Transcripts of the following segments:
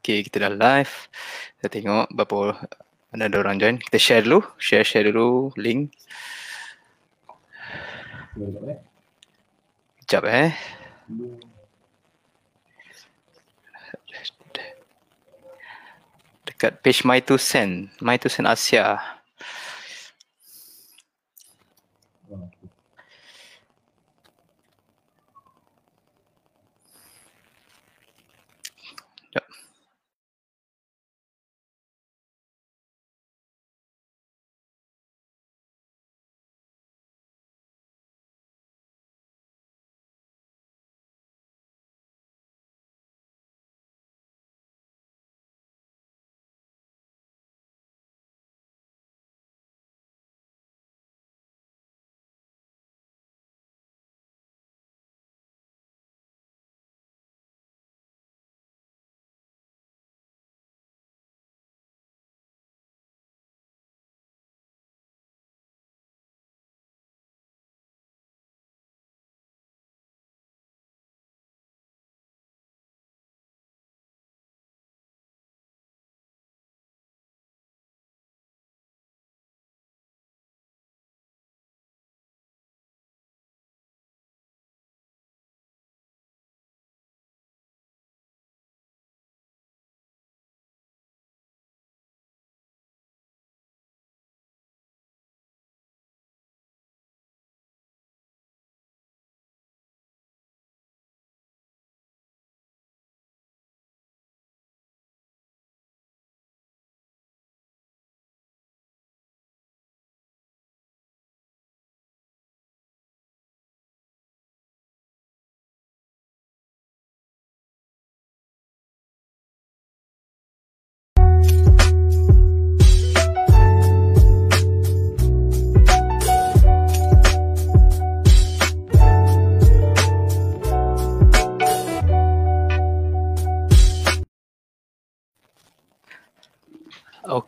Okay, kita dah live. Kita tengok berapa mana ada orang join. Kita share dulu, share share dulu link. Sekejap eh. Dekat page My to Send, My to Send Asia.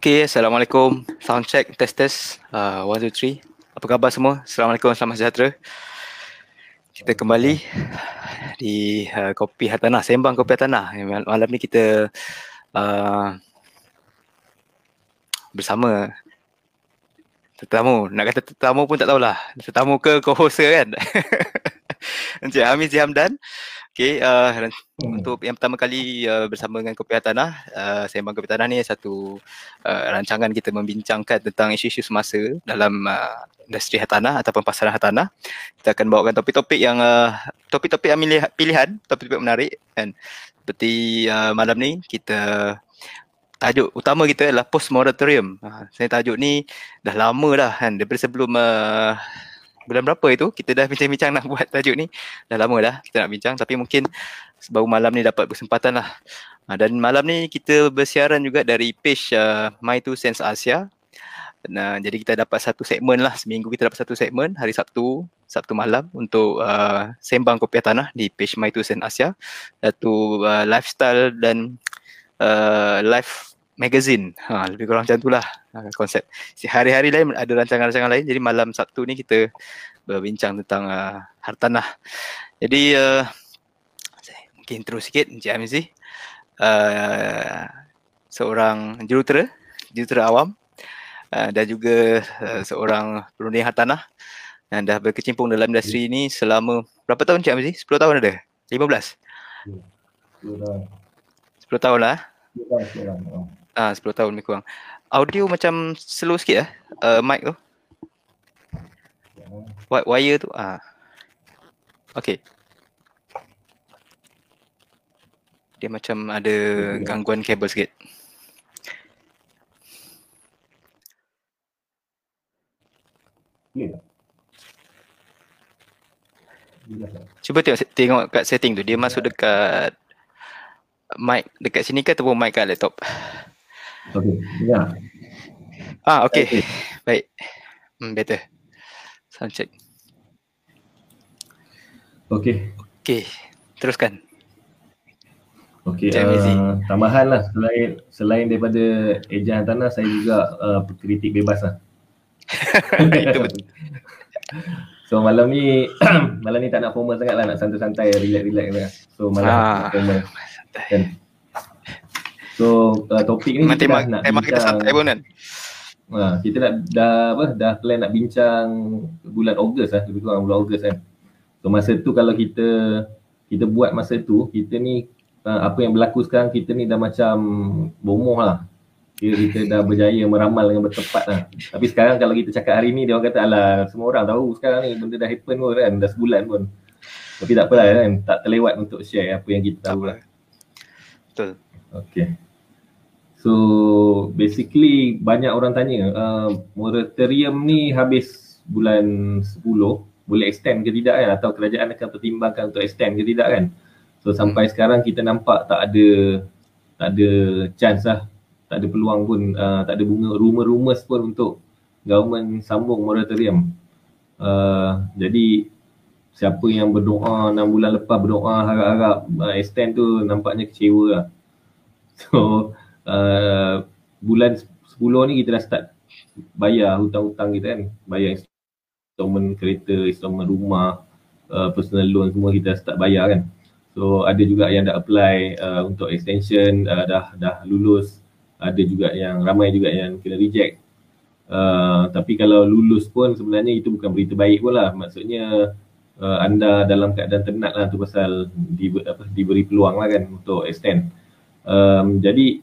Okay, Assalamualaikum. Sound check, test test. Uh, one, two, three. Apa khabar semua? Assalamualaikum, selamat sejahtera. Kita kembali di uh, Kopi Hartanah, Sembang Kopi Hartanah. Mal- Malam ni kita uh, bersama tetamu. Nak kata tetamu pun tak tahulah. Tetamu ke co-host ke kan? Encik Hamis Hamdan. Okay, uh, Hmm. untuk yang pertama kali uh, bersama dengan Kopi Tanah, uh, Sembang Kopi Tanah ni satu uh, rancangan kita membincangkan tentang isu-isu semasa dalam uh, industri hartanah ataupun pasaran hartanah. Kita akan bawakan topik-topik yang uh, topik-topik yang milih, pilihan, topik-topik menarik kan. Seperti uh, malam ni kita tajuk utama kita adalah post moratorium. Uh, saya tajuk ni dah lama dah kan daripada sebelum uh, bulan berapa itu kita dah bincang-bincang nak buat tajuk ni. Dah lama dah kita nak bincang tapi mungkin baru malam ni dapat kesempatan lah. Uh, dan malam ni kita bersiaran juga dari page uh, My Two Sense Asia. Nah, jadi kita dapat satu segmen lah seminggu kita dapat satu segmen hari Sabtu Sabtu malam untuk uh, sembang kopi tanah di page My Two Sense Asia. Satu uh, lifestyle dan uh, live magazine. Ha, lebih kurang macam itulah uh, konsep. Hari-hari lain ada rancangan-rancangan lain. Jadi malam Sabtu ni kita berbincang tentang uh, hartanah. Jadi uh, mungkin terus sikit Encik Amizi. Uh, seorang jurutera, jurutera awam uh, dan juga uh, seorang perundi hartanah yang dah berkecimpung dalam industri ini selama berapa tahun Encik Amizi? 10 tahun ada? 15? 10 tahun lah. eh? Ah, 10 tahun lebih kurang. Audio macam slow sikit eh. Uh, mic tu. Wi- Wire tu. Ah. Okay. Dia macam ada gangguan kabel sikit. Cuba tengok tengok kat setting tu. Dia masuk dekat mic dekat sini ke ataupun mic kat laptop? Okey, ya. Ah, okay. Baik. Hmm, better. Sound check. Okey. Okay. Teruskan. Okey, Mizi. uh, tambahan lah selain selain daripada ejahan tanah saya juga uh, kritik bebas lah. Itu betul. So malam ni malam ni tak nak formal sangat lah nak santai-santai relax-relax lah. So malam Ah. formal. Kan? So uh, topik ni Memang kita tema, nak tema kita santai pun kan. Ha, kita dah, dah apa dah plan nak bincang bulan Ogos lah lebih kurang bulan Ogos kan. So masa tu kalau kita kita buat masa tu kita ni uh, apa yang berlaku sekarang kita ni dah macam bomoh lah. Kira kita dah berjaya meramal dengan bertepat lah. Tapi sekarang kalau kita cakap hari ni dia orang kata alah semua orang tahu sekarang ni benda dah happen pun kan dah sebulan pun. Tapi tak apalah kan tak terlewat untuk share apa yang kita tahu lah. Betul. Okay. So basically banyak orang tanya uh, moratorium ni habis bulan 10 boleh extend ke tidak kan atau kerajaan akan pertimbangkan untuk extend ke tidak kan. So sampai hmm. sekarang kita nampak tak ada tak ada chance lah tak ada peluang pun uh, tak ada bunga rumor-rumors pun untuk government sambung moratorium. Uh, jadi siapa yang berdoa 6 bulan lepas berdoa harap-harap uh, extend tu nampaknya kecewa lah. So uh, bulan 10 ni kita dah start bayar hutang-hutang kita kan. Bayar installment kereta, installment rumah, uh, personal loan semua kita dah start bayar kan. So ada juga yang dah apply uh, untuk extension uh, dah dah lulus. Ada juga yang ramai juga yang kena reject. Uh, tapi kalau lulus pun sebenarnya itu bukan berita baik pun lah. Maksudnya uh, anda dalam keadaan tenat lah tu pasal di, apa, diberi peluang lah kan untuk extend um, jadi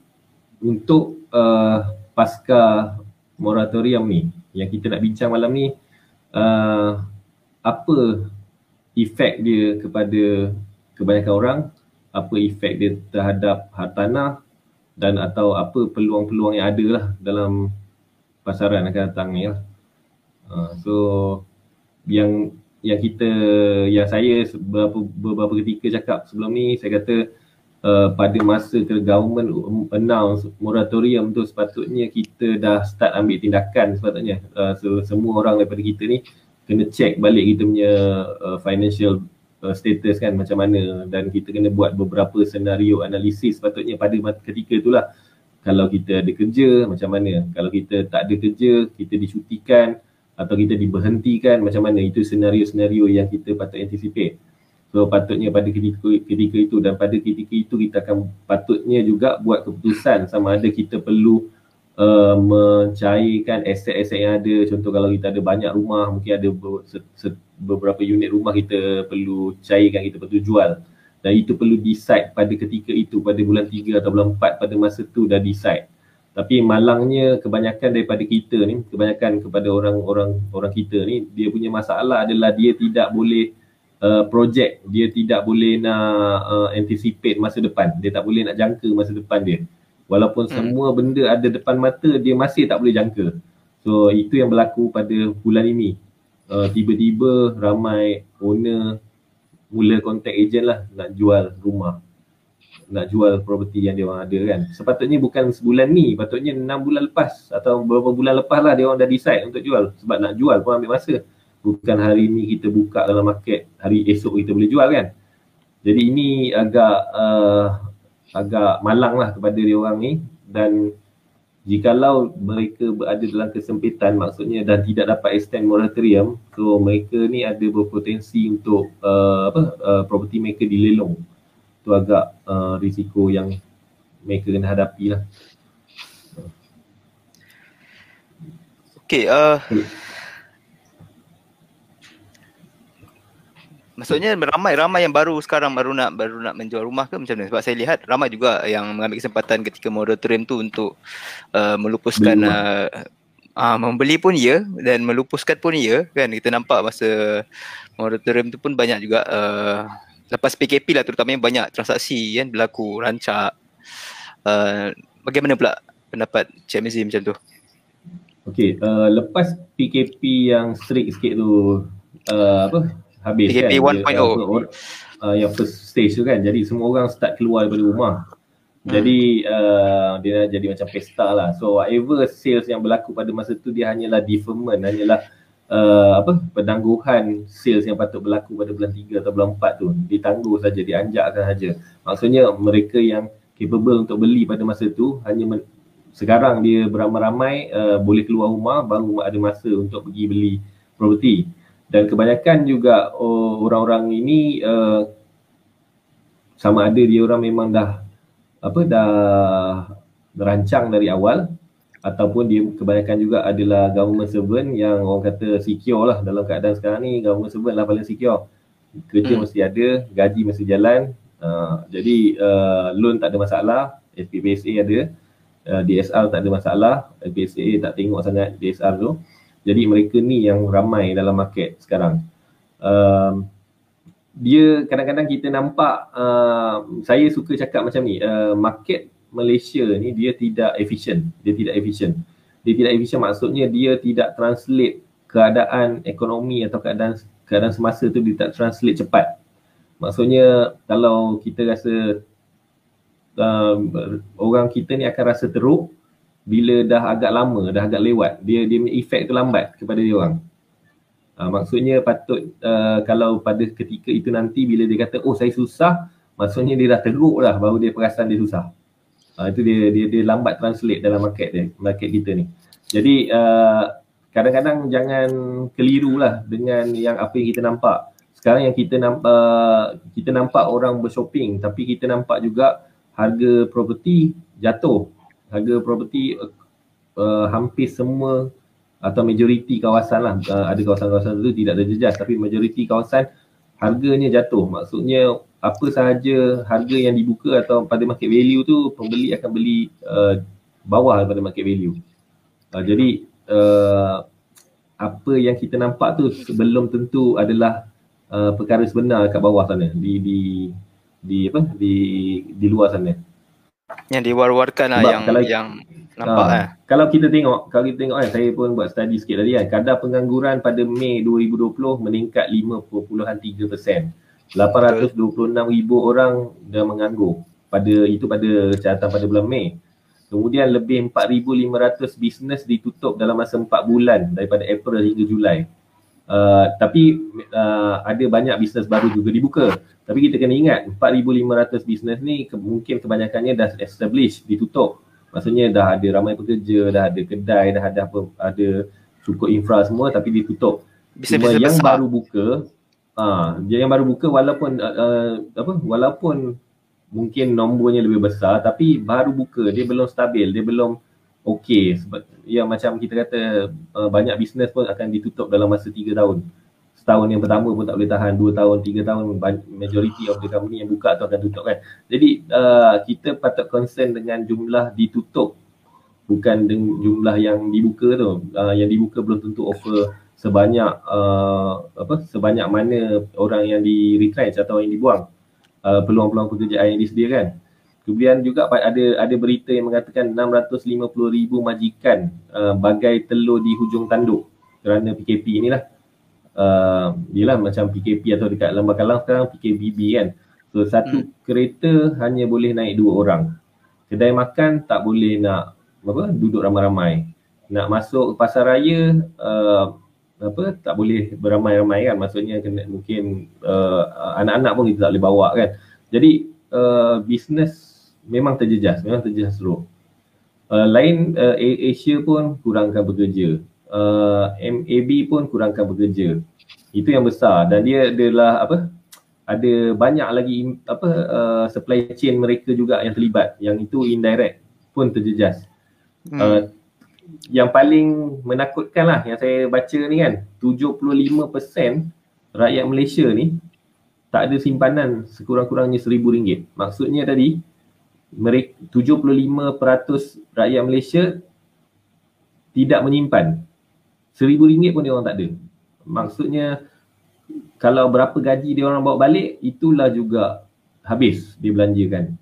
untuk uh, pasca moratorium ni yang kita nak bincang malam ni uh, apa efek dia kepada kebanyakan orang apa efek dia terhadap hartanah dan atau apa peluang-peluang yang ada lah dalam pasaran akan datang ni lah. Uh, so yang yang kita yang saya beberapa beberapa ketika cakap sebelum ni saya kata uh, pada masa ke government announce moratorium tu sepatutnya kita dah start ambil tindakan sepatutnya. Uh, so semua orang daripada kita ni kena check balik kita punya uh, financial uh, status kan macam mana. Dan kita kena buat beberapa senario analisis sepatutnya pada ketika itulah. Kalau kita ada kerja macam mana? Kalau kita tak ada kerja kita dicutikan atau kita diberhentikan macam mana? Itu senario-senario yang kita patut anticipate So patutnya pada ketika, ketika itu dan pada ketika itu kita akan patutnya juga buat keputusan sama ada kita perlu uh, mencairkan aset-aset yang ada. Contoh kalau kita ada banyak rumah, mungkin ada beberapa unit rumah kita perlu cairkan, kita perlu jual. Dan itu perlu decide pada ketika itu, pada bulan 3 atau bulan 4 pada masa tu dah decide. Tapi malangnya kebanyakan daripada kita ni, kebanyakan kepada orang-orang orang kita ni, dia punya masalah adalah dia tidak boleh uh, projek dia tidak boleh nak uh, anticipate masa depan. Dia tak boleh nak jangka masa depan dia. Walaupun hmm. semua benda ada depan mata dia masih tak boleh jangka. So itu yang berlaku pada bulan ini. Uh, tiba-tiba ramai owner mula contact agent lah nak jual rumah. Nak jual property yang dia orang ada kan. Sepatutnya bukan sebulan ni patutnya enam bulan lepas atau beberapa bulan lepas lah dia orang dah decide untuk jual. Sebab nak jual pun ambil masa bukan hari ni kita buka dalam market hari esok kita boleh jual kan? Jadi ini agak uh, agak malang lah kepada dia orang ni. Dan jikalau mereka berada dalam kesempitan maksudnya dan tidak dapat extend moratorium so mereka ni ada berpotensi untuk uh, apa uh, property mereka dilelong. Tu agak uh, risiko yang mereka kena hadapi lah. Okay, uh, Maksudnya ramai-ramai yang baru sekarang baru nak baru nak menjual rumah ke macam mana? Sebab saya lihat ramai juga yang mengambil kesempatan ketika moratorium tu untuk uh, melupuskan uh, uh, membeli pun ya dan melupuskan pun ya kan kita nampak masa moratorium tu pun banyak juga uh, lepas PKP lah terutamanya banyak transaksi kan berlaku rancak. Uh, bagaimana pula pendapat Cik Mizi macam tu? Okay, uh, lepas PKP yang strict sikit tu uh, apa habis PKP kan 1.0 uh, uh, yang first stage tu kan. Jadi semua orang start keluar daripada rumah. Hmm. jadi uh, dia jadi macam pesta lah. So whatever sales yang berlaku pada masa tu dia hanyalah deferment. Hanyalah uh, apa penangguhan sales yang patut berlaku pada bulan 3 atau bulan 4 tu. Ditangguh saja dianjakkan saja. Maksudnya mereka yang capable untuk beli pada masa tu hanya men- sekarang dia beramai-ramai uh, boleh keluar rumah baru ada masa untuk pergi beli property dan kebanyakan juga oh, orang-orang ini uh, sama ada dia orang memang dah apa dah merancang dari awal. Ataupun dia kebanyakan juga adalah government servant yang orang kata secure lah. Dalam keadaan sekarang ni government servant lah paling secure. Kerja hmm. mesti ada gaji mesti jalan. Uh, jadi uh, loan tak ada masalah SPPSA ada. Uh, DSR tak ada masalah. SPPSA tak tengok sangat DSR tu jadi mereka ni yang ramai dalam market sekarang. Uh, dia kadang-kadang kita nampak uh, saya suka cakap macam ni uh, market Malaysia ni dia tidak efisien dia tidak efisien dia tidak efisien maksudnya dia tidak translate keadaan ekonomi atau keadaan keadaan semasa tu dia tak translate cepat. Maksudnya kalau kita rasa uh, orang kita ni akan rasa teruk bila dah agak lama dah agak lewat dia dia efek tu lambat kepada dia orang Uh, maksudnya patut uh, kalau pada ketika itu nanti bila dia kata oh saya susah maksudnya dia dah teruk lah baru dia perasan dia susah. Uh, itu dia, dia dia lambat translate dalam market dia, market kita ni. Jadi uh, kadang-kadang jangan keliru lah dengan yang apa yang kita nampak. Sekarang yang kita nampak kita nampak orang bershopping tapi kita nampak juga harga property jatuh. Harga property uh, uh, hampir semua atau majoriti kawasan lah uh, ada kawasan-kawasan tu tidak ada jejas. Tapi majoriti kawasan harganya jatuh. Maksudnya apa sahaja harga yang dibuka atau pada market value tu pembeli akan beli uh, bawah daripada market value. Uh, jadi uh, apa yang kita nampak tu sebelum tentu adalah uh, perkara sebenar kat bawah sana di di di apa? Di di luar sana yang diwar-warkan lah yang kalau, yang Nampak ha, eh? Kalau kita tengok, kalau kita tengok kan, saya pun buat study sikit tadi kan, kadar pengangguran pada Mei 2020 meningkat 5.3%. 826 ribu orang dah menganggur pada itu pada catatan pada bulan Mei. Kemudian lebih 4,500 bisnes ditutup dalam masa 4 bulan daripada April hingga Julai. Uh, tapi uh, ada banyak bisnes baru juga dibuka. Tapi kita kena ingat 4,500 bisnes ni ke- mungkin kebanyakannya dah establish, ditutup. Maksudnya dah ada ramai pekerja, dah ada kedai, dah ada apa, ada cukup infra semua tapi ditutup. Bisa Cuma yang besar. baru buka, ah, ha, yang baru buka walaupun uh, apa, walaupun mungkin nombornya lebih besar tapi baru buka, dia belum stabil, dia belum okey sebab ya macam kita kata uh, banyak bisnes pun akan ditutup dalam masa 3 tahun setahun yang pertama pun tak boleh tahan, dua tahun, tiga tahun majority of the company yang buka tu akan tutup kan. Jadi uh, kita patut concern dengan jumlah ditutup bukan dengan jumlah yang dibuka tu. Uh, yang dibuka belum tentu offer sebanyak uh, apa sebanyak mana orang yang di retrench atau yang dibuang uh, peluang-peluang pekerjaan yang disediakan. Kemudian juga ada ada berita yang mengatakan 650,000 majikan uh, bagai telur di hujung tanduk kerana PKP inilah uh, yelah macam PKP atau dekat Lembah Kalang sekarang PKBB kan. So satu hmm. kereta hanya boleh naik dua orang. Kedai makan tak boleh nak apa duduk ramai-ramai. Nak masuk pasar raya uh, apa tak boleh beramai-ramai kan maksudnya kena mungkin uh, anak-anak pun kita tak boleh bawa kan. Jadi uh, bisnes memang terjejas, memang terjejas teruk. Uh, lain uh, Asia pun kurangkan bekerja uh, MAB pun kurangkan bekerja. Itu yang besar dan dia adalah apa? Ada banyak lagi apa uh, supply chain mereka juga yang terlibat yang itu indirect pun terjejas. Hmm. Uh, yang paling menakutkan lah yang saya baca ni kan 75% rakyat Malaysia ni tak ada simpanan sekurang-kurangnya RM1,000. Maksudnya tadi mereka 75% rakyat Malaysia tidak menyimpan seribu ringgit pun dia orang tak ada. Maksudnya kalau berapa gaji dia orang bawa balik itulah juga habis dia belanjakan.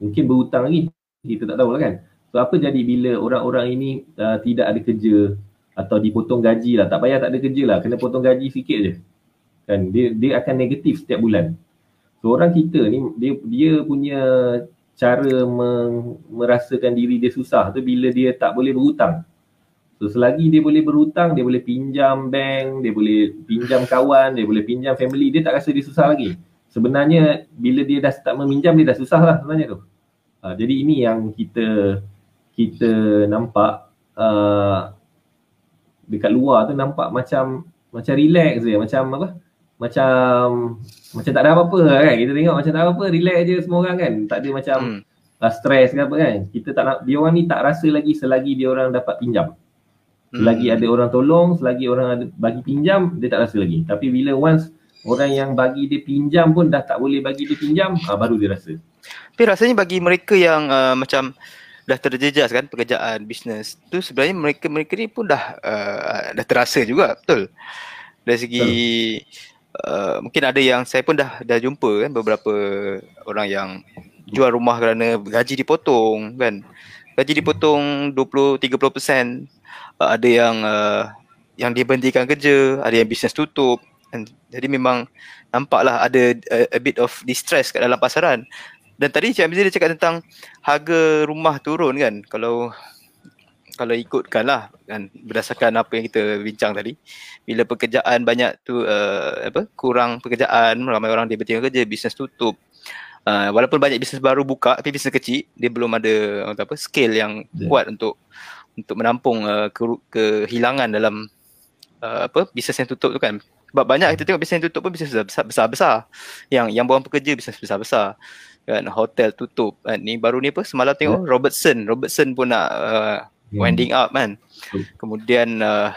Mungkin berhutang lagi kita tak tahu lah kan. So apa jadi bila orang-orang ini uh, tidak ada kerja atau dipotong gaji lah. Tak payah tak ada kerja lah. Kena potong gaji sikit je. Kan dia, dia akan negatif setiap bulan. So orang kita ni dia, dia punya cara merasakan diri dia susah tu bila dia tak boleh berhutang. So selagi dia boleh berhutang, dia boleh pinjam bank, dia boleh pinjam kawan, dia boleh pinjam family, dia tak rasa dia susah lagi. Sebenarnya bila dia dah start meminjam, dia dah susah lah sebenarnya tu. Uh, jadi ini yang kita kita nampak uh, dekat luar tu nampak macam macam relax je, macam apa? Macam macam tak ada apa-apa kan. Kita tengok macam tak ada apa relax je semua orang kan. Tak ada macam hmm. uh, stress ke apa kan. Kita tak nak dia orang ni tak rasa lagi selagi dia orang dapat pinjam. Selagi hmm. ada orang tolong selagi orang ada bagi pinjam dia tak rasa lagi. Tapi bila once orang yang bagi dia pinjam pun dah tak boleh bagi dia pinjam uh, baru dia rasa. Tapi rasanya bagi mereka yang uh, macam dah terjejas kan pekerjaan bisnes tu sebenarnya mereka mereka ni pun dah uh, dah terasa juga betul? Dari segi betul Uh, mungkin ada yang saya pun dah dah jumpa kan beberapa orang yang jual rumah kerana gaji dipotong kan. Gaji dipotong 20 30%. Uh, ada yang uh, yang diberhentikan kerja, ada yang bisnes tutup. Kan? Jadi memang nampaklah ada a, a bit of distress kat dalam pasaran. Dan tadi Cik Amizir dia cakap tentang harga rumah turun kan. Kalau kalau ikutkan lah kan berdasarkan apa yang kita bincang tadi. Bila pekerjaan banyak tu uh, apa kurang pekerjaan ramai orang dia bertinggal kerja bisnes tutup. Uh, walaupun banyak bisnes baru buka tapi bisnes kecil dia belum ada apa scale yang yeah. kuat untuk untuk menampung uh, ke, kehilangan dalam uh, apa bisnes yang tutup tu kan. Sebab banyak kita tengok bisnes yang tutup pun bisnes besar-besar yang yang buang pekerja bisnes besar-besar kan hotel tutup. Kan ni baru ni apa semalam tengok yeah. Robertson. Robertson pun nak uh, hmm. winding up kan. Kemudian uh,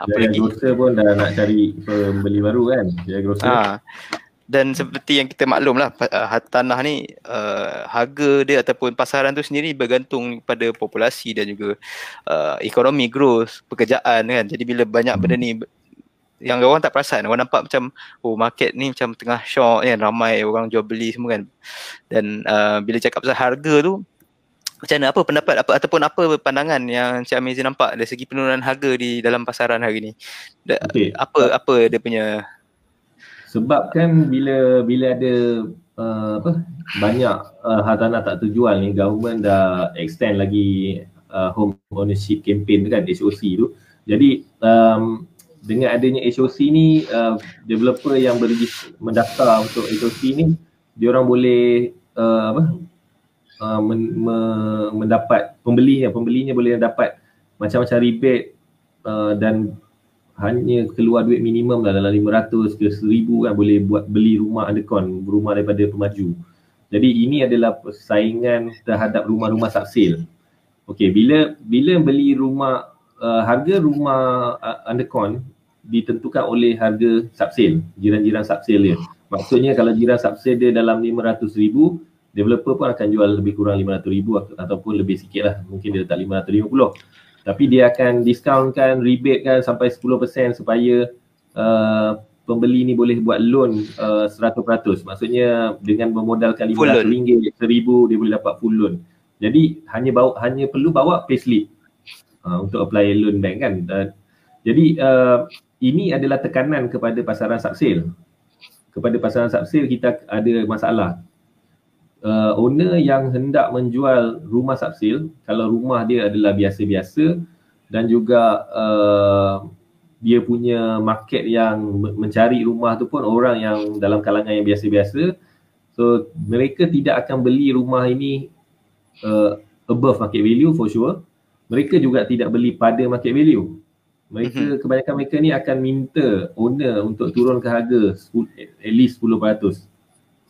apa Jaya lagi? Grocer pun dah nak cari pembeli baru kan. Jaya Grocer. Ha. Dan seperti yang kita maklum lah uh, tanah ni uh, harga dia ataupun pasaran tu sendiri bergantung pada populasi dan juga uh, ekonomi growth, pekerjaan kan. Jadi bila banyak benda ni yang orang tak perasan, orang nampak macam oh market ni macam tengah shock kan, ramai orang jual beli semua kan. Dan uh, bila cakap pasal harga tu macam mana apa pendapat apa ataupun apa pandangan yang Cik Amizi nampak dari segi penurunan harga di dalam pasaran hari ini? Okay. Apa apa dia punya sebab kan bila bila ada uh, apa banyak uh, hartanah tak terjual ni government dah extend lagi uh, home ownership campaign tu kan HOC tu. Jadi um, dengan adanya HOC ni uh, developer yang berregis mendaftar untuk HOC ni dia orang boleh uh, apa uh, men, me, mendapat pembeli yang pembelinya boleh dapat macam-macam rebate uh, dan hanya keluar duit minimum lah dalam 500 ke 1000 kan boleh buat beli rumah undercon rumah daripada pemaju. Jadi ini adalah persaingan terhadap rumah-rumah subsale okey bila bila beli rumah uh, harga rumah uh, undercon ditentukan oleh harga subsale jiran-jiran subsale dia. Maksudnya kalau jiran subsale dia dalam 500000 developer pun akan jual lebih kurang 500 ribu ataupun lebih sikit lah. Mungkin dia letak 550 tapi dia akan discountkan, rebate kan sampai 10% supaya uh, pembeli ni boleh buat loan uh, 100% maksudnya dengan memodalkan RM500, RM1000 dia boleh dapat full loan. Jadi hanya bawa, hanya perlu bawa payslip uh, untuk apply loan bank kan. Uh, jadi uh, ini adalah tekanan kepada pasaran subsale. Kepada pasaran subsale kita ada masalah uh, owner yang hendak menjual rumah subsale kalau rumah dia adalah biasa-biasa dan juga uh, dia punya market yang mencari rumah tu pun orang yang dalam kalangan yang biasa-biasa so mereka tidak akan beli rumah ini uh, above market value for sure. Mereka juga tidak beli pada market value. Mereka mm-hmm. kebanyakan mereka ni akan minta owner untuk turun ke harga at least 10%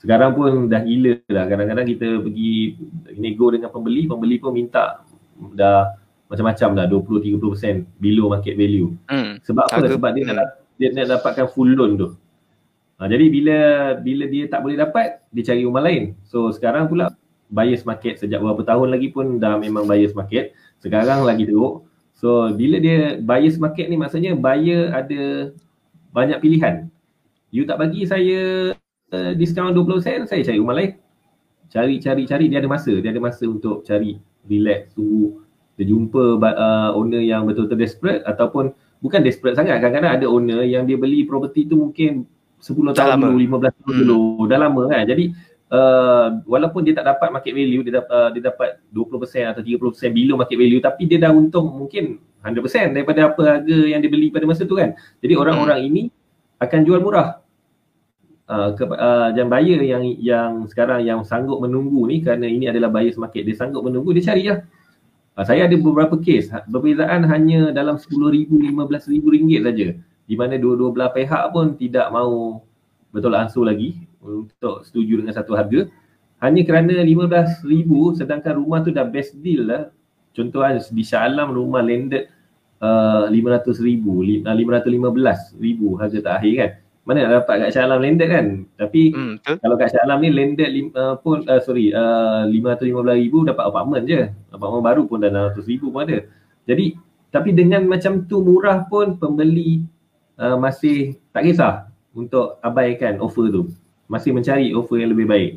sekarang pun dah gila lah. Kadang-kadang kita pergi nego dengan pembeli pembeli pun minta dah macam-macam dah 20-30% below market value. Hmm. sebab apa? Harga, sebab dia nak dia nak dapatkan full loan tu. Ha, jadi bila bila dia tak boleh dapat dia cari rumah lain. So sekarang pula buyers market sejak beberapa tahun lagi pun dah memang buyers market. Sekarang lagi teruk. So bila dia buyers market ni maksudnya buyer ada banyak pilihan. You tak bagi saya uh, diskaun 20 sen saya cari rumah lain. Cari cari cari dia ada masa. Dia ada masa untuk cari relax tunggu. Dia jumpa uh, owner yang betul-betul desperate ataupun bukan desperate sangat. Kadang-kadang ada owner yang dia beli property tu mungkin 10 tahun lama. dulu 15 tahun hmm. dulu dah lama kan? Jadi uh, walaupun dia tak dapat market value dia dapat uh, dia dapat 20% atau 30% below market value tapi dia dah untung mungkin 100% daripada apa harga yang dia beli pada masa tu kan? Jadi orang-orang hmm. ini akan jual murah uh, ke, uh, dan buyer yang yang sekarang yang sanggup menunggu ni kerana ini adalah buyer market dia sanggup menunggu dia cari lah. Uh, saya ada beberapa kes. Ha, perbezaan hanya dalam RM10,000 RM15,000 ringgit saja. Di mana dua-dua belah pihak pun tidak mahu betul ansur lagi untuk setuju dengan satu harga. Hanya kerana RM15,000 sedangkan rumah tu dah best deal lah. Contoh lah di Shah Alam rumah landed uh, RM500,000 RM515,000 harga terakhir kan mana nak dapat kat Shah Alam landed kan? Tapi hmm, kalau kat Shah Alam ni landed uh, pun uh, sorry uh, RM515,000 dapat apartment je. Apartment baru pun dah RM600,000 pun ada. Jadi tapi dengan macam tu murah pun pembeli uh, masih tak kisah untuk abaikan offer tu. Masih mencari offer yang lebih baik.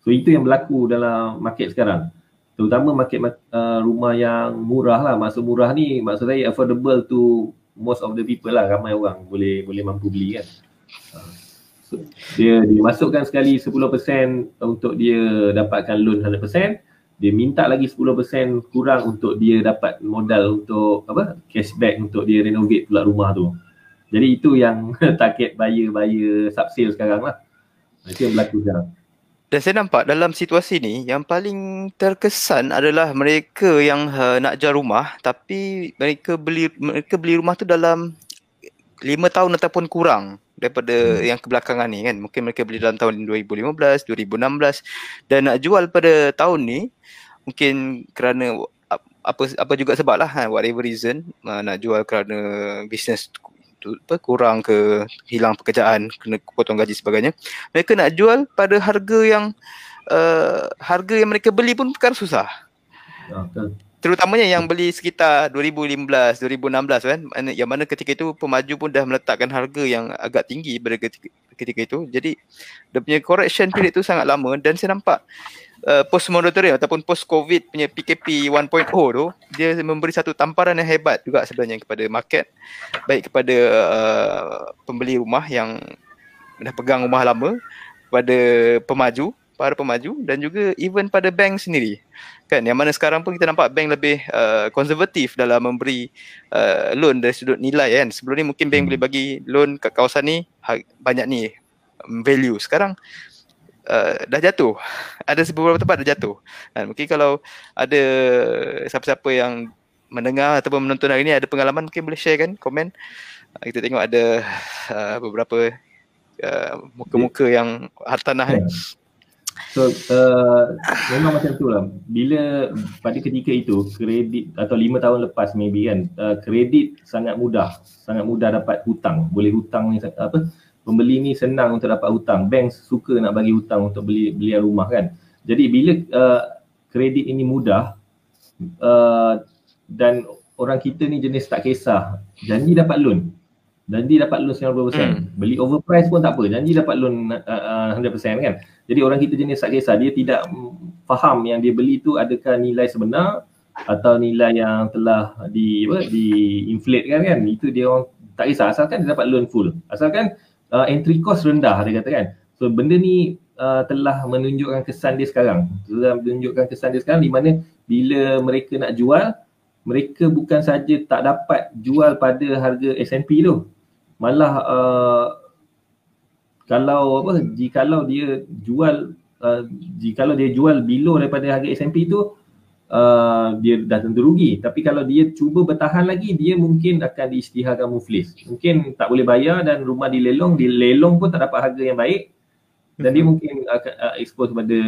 So itu yang berlaku dalam market sekarang. Terutama market uh, rumah yang murah lah. Maksud murah ni maksud saya affordable to most of the people lah. Ramai orang boleh boleh mampu beli kan so, dia dia masukkan sekali 10% untuk dia dapatkan loan 100% dia minta lagi 10% kurang untuk dia dapat modal untuk apa cashback untuk dia renovate pula rumah tu jadi itu yang target buyer-buyer sub-sale sekarang lah. Itu yang berlaku sekarang. Dan saya nampak dalam situasi ni yang paling terkesan adalah mereka yang uh, nak jual rumah tapi mereka beli mereka beli rumah tu dalam lima tahun ataupun kurang daripada hmm. yang kebelakangan ni kan. Mungkin mereka beli dalam tahun 2015, 2016 dan nak jual pada tahun ni mungkin kerana apa apa juga sebab lah kan, whatever reason uh, nak jual kerana bisnes tu apa kurang ke hilang pekerjaan kena potong gaji sebagainya mereka nak jual pada harga yang uh, harga yang mereka beli pun kan susah ya, terutamanya yang beli sekitar 2015 2016 kan. Yang mana ketika itu pemaju pun dah meletakkan harga yang agak tinggi pada ketika, ketika itu. Jadi dia punya correction period tu sangat lama. Dan saya nampak uh, post moratorium ataupun post covid punya PKP 1.0 tu dia memberi satu tamparan yang hebat juga sebenarnya kepada market. Baik kepada uh, pembeli rumah yang dah pegang rumah lama pada pemaju para pemaju dan juga even pada bank sendiri kan yang mana sekarang pun kita nampak bank lebih uh, konservatif dalam memberi uh, loan dari sudut nilai kan sebelum ni mungkin bank boleh bagi loan kat kawasan ni banyak ni um, value sekarang uh, dah jatuh. Ada beberapa tempat dah jatuh. Dan mungkin kalau ada siapa-siapa yang mendengar ataupun menonton hari ini ada pengalaman mungkin boleh share kan komen. Uh, kita tengok ada uh, beberapa uh, muka-muka yang hartanah ni. So uh, memang macam tu lah. Bila pada ketika itu kredit atau lima tahun lepas maybe kan uh, kredit sangat mudah, sangat mudah dapat hutang. Boleh hutang ni apa pembeli ni senang untuk dapat hutang. Bank suka nak bagi hutang untuk beli belian rumah kan. Jadi bila uh, kredit ini mudah uh, dan orang kita ni jenis tak kisah, janji dapat loan. Janji dapat loan 90%. Hmm. Beli overprice pun tak apa, janji dapat loan uh, uh, 100% kan. Jadi orang kita jenis tak kisah, dia tidak faham yang dia beli tu adakah nilai sebenar atau nilai yang telah di apa di inflate kan kan. Itu dia orang tak kisah asalkan dia dapat loan full. Asalkan uh, entry cost rendah dia kata kan. So benda ni uh, telah menunjukkan kesan dia sekarang. Telah menunjukkan kesan dia sekarang di mana bila mereka nak jual, mereka bukan saja tak dapat jual pada harga S&P tu. Malah uh, kalau apa jikalau dia jual uh, jikalau dia jual below daripada harga S&P tu uh, dia dah tentu rugi. Tapi kalau dia cuba bertahan lagi, dia mungkin akan diisytiharkan muflis. Mungkin tak boleh bayar dan rumah dilelong, dilelong pun tak dapat harga yang baik dan dia mhm. mungkin akan uh, expose pada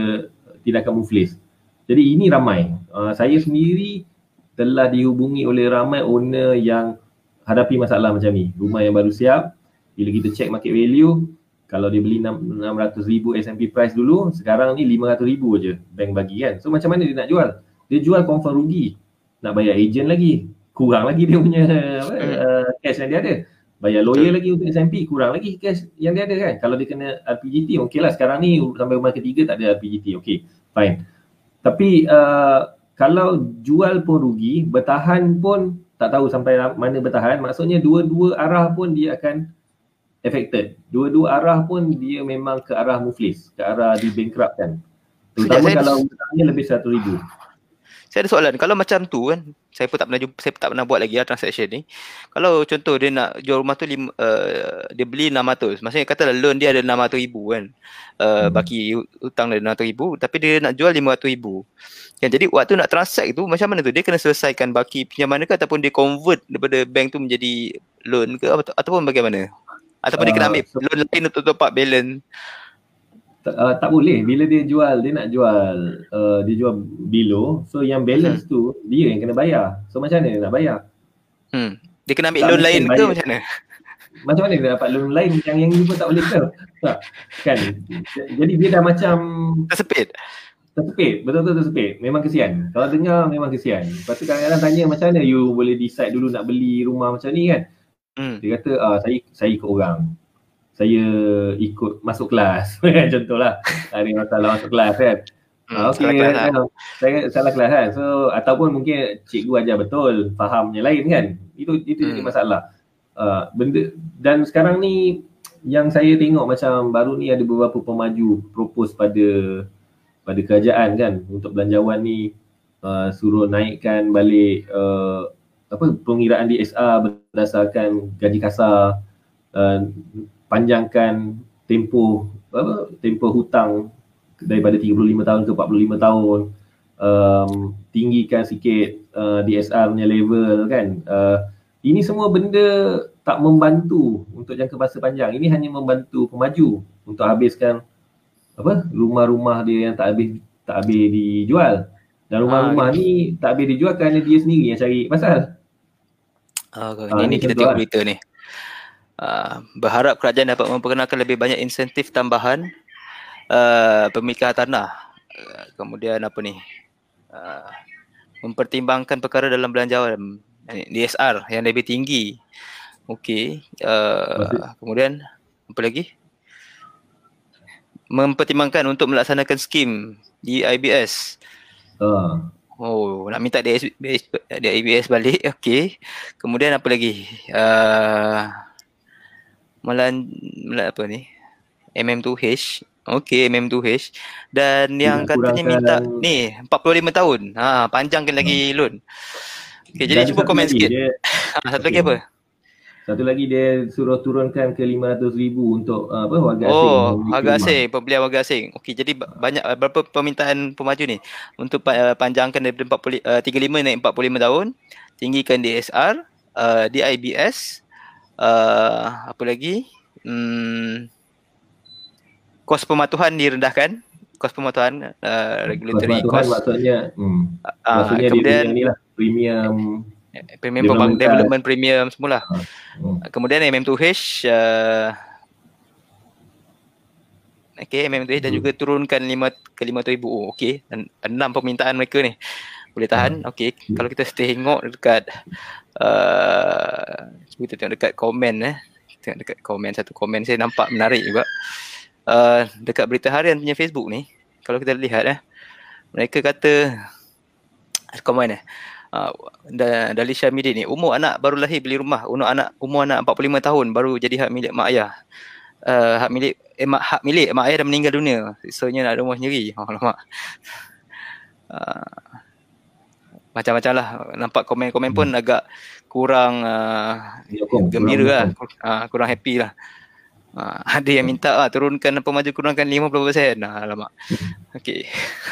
tindakan muflis. Jadi ini ramai. Uh, saya sendiri telah dihubungi oleh ramai owner yang hadapi masalah macam ni. Rumah yang baru siap, bila kita check market value, kalau dia beli 600 ribu S&P price dulu, sekarang ni 500 ribu je bank bagi kan. So macam mana dia nak jual? dia jual confirm rugi. Nak bayar agent lagi. Kurang lagi dia punya uh, cash yang dia ada. Bayar lawyer lagi untuk SMP kurang lagi cash yang dia ada kan. Kalau dia kena RPGT okey lah. Sekarang ni sampai rumah ketiga tak ada RPGT okey fine. Tapi uh, kalau jual pun rugi bertahan pun tak tahu sampai mana bertahan. Maksudnya dua-dua arah pun dia akan affected. Dua-dua arah pun dia memang ke arah muflis ke arah di bankrupt kan terutama kalau bertahannya lebih satu ribu. Saya ada soalan. Kalau macam tu kan saya pun tak pernah jumpa, saya pun tak pernah buat lagi lah transaction ni. Kalau contoh dia nak jual rumah tu lima, uh, dia beli 600 maksudnya katalah loan dia ada 600 ribu kan. Uh, hmm. baki hutang dia 600 ribu tapi dia nak jual 500 ribu. Kan jadi waktu nak transact tu macam mana tu? Dia kena selesaikan baki pinjaman ke ataupun dia convert daripada bank tu menjadi loan ke atau, ataupun bagaimana? Ataupun dia kena ambil Uh, so- loan lain untuk top up balance. Tak, uh, tak boleh. Bila dia jual dia nak jual uh, dia jual below. So yang balance tu dia yang kena bayar. So macam mana dia nak bayar? Hmm. Dia kena ambil Tak loan lain ke bayar. macam mana? macam mana dia dapat loan lain yang yang ni pun tak boleh ke tak. Kan? Jadi dia dah macam Tersepit. tersepit. Betul-betul tersepit. Memang kesian. Kalau dengar memang kesian. Lepas tu kadang-kadang tanya macam mana you boleh decide dulu nak beli rumah macam ni kan? Hmm. dia kata ah, saya saya ikut orang saya ikut masuk kelas kan contohlah ada masalah masuk kelas kan Hmm. Ah, Salah Okey, kelas kan, saya salah kelas kan. So ataupun mungkin cikgu ajar betul, fahamnya lain kan. Itu itu jadi Hmm. masalah. Uh, benda dan sekarang ni yang saya tengok macam baru ni ada beberapa pemaju propose pada pada kerajaan kan untuk belanjawan ni uh, suruh naikkan balik uh, apa pengiraan DSR berdasarkan gaji kasar uh, panjangkan tempoh apa tempoh hutang daripada 35 tahun ke 45 tahun um, tinggikan sikit uh, DSR punya level kan. Uh, ini semua benda tak membantu untuk jangka masa panjang. Ini hanya membantu pemaju untuk habiskan apa rumah-rumah dia yang tak habis tak habis dijual. Dan rumah-rumah ni tak habis dijual kerana dia sendiri yang cari pasal. Ah, Ah, ini, ni ni kita tengok lah. berita ni. Ah, berharap kerajaan dapat memperkenalkan lebih banyak insentif tambahan uh, pemilikan tanah. Uh, kemudian apa ni? Uh, mempertimbangkan perkara dalam belanjawan DSR yang lebih tinggi. Okey. Uh, kemudian apa lagi? Mempertimbangkan untuk melaksanakan skim di IBS. uh, Oh, nak minta dia ABS balik. Okey. Kemudian apa lagi? Uh, melan, melan apa ni? MM2H. Okey, MM2H. Dan yang Tidak katanya minta ni 45 tahun. Ha, panjangkan lagi loan. Okey, jadi cuba komen lagi sikit. dia, satu lagi apa? Satu lagi dia suruh turunkan ke 500 ribu untuk uh, apa warga asing. Oh, warga asing, pembelian warga asing. Okey, jadi ba- banyak uh, berapa permintaan pemaju ni untuk uh, panjangkan daripada 40 uh, 35 naik 45 tahun, tinggikan DSR, uh, DIBS, uh, apa lagi? Hmm, kos pematuhan direndahkan, kos pematuhan uh, regulatory Tuhan cost. maksudnya hmm, Uh, maksudnya dia kemudian punya ni lah premium premium development pembang- charge. development premium semula. hmm. Kemudian MM2H uh, Okay, MM2H dan Hmm. juga turunkan 5 ke 500 ribu. Oh, okay, Dan enam permintaan mereka ni. Boleh tahan. Hmm. kalau kita tengok dekat uh, kita tengok dekat komen eh. Tengok dekat komen satu komen saya nampak menarik juga. Uh, dekat berita harian punya Facebook ni, kalau kita lihat eh, mereka kata komen eh. Uh, da- Dalisha Midi ni umur anak baru lahir beli rumah umur anak umur anak 45 tahun baru jadi hak milik mak ayah uh, hak milik eh, mak, hak milik mak ayah dah meninggal dunia sisanya nak ada rumah sendiri oh, alamak uh, macam-macam lah nampak komen-komen pun agak kurang uh, Menyokong, gembira lah kurang uh, kurang happy lah uh, ada yang minta lah turunkan pemaju kurangkan 50% nah, alamak okay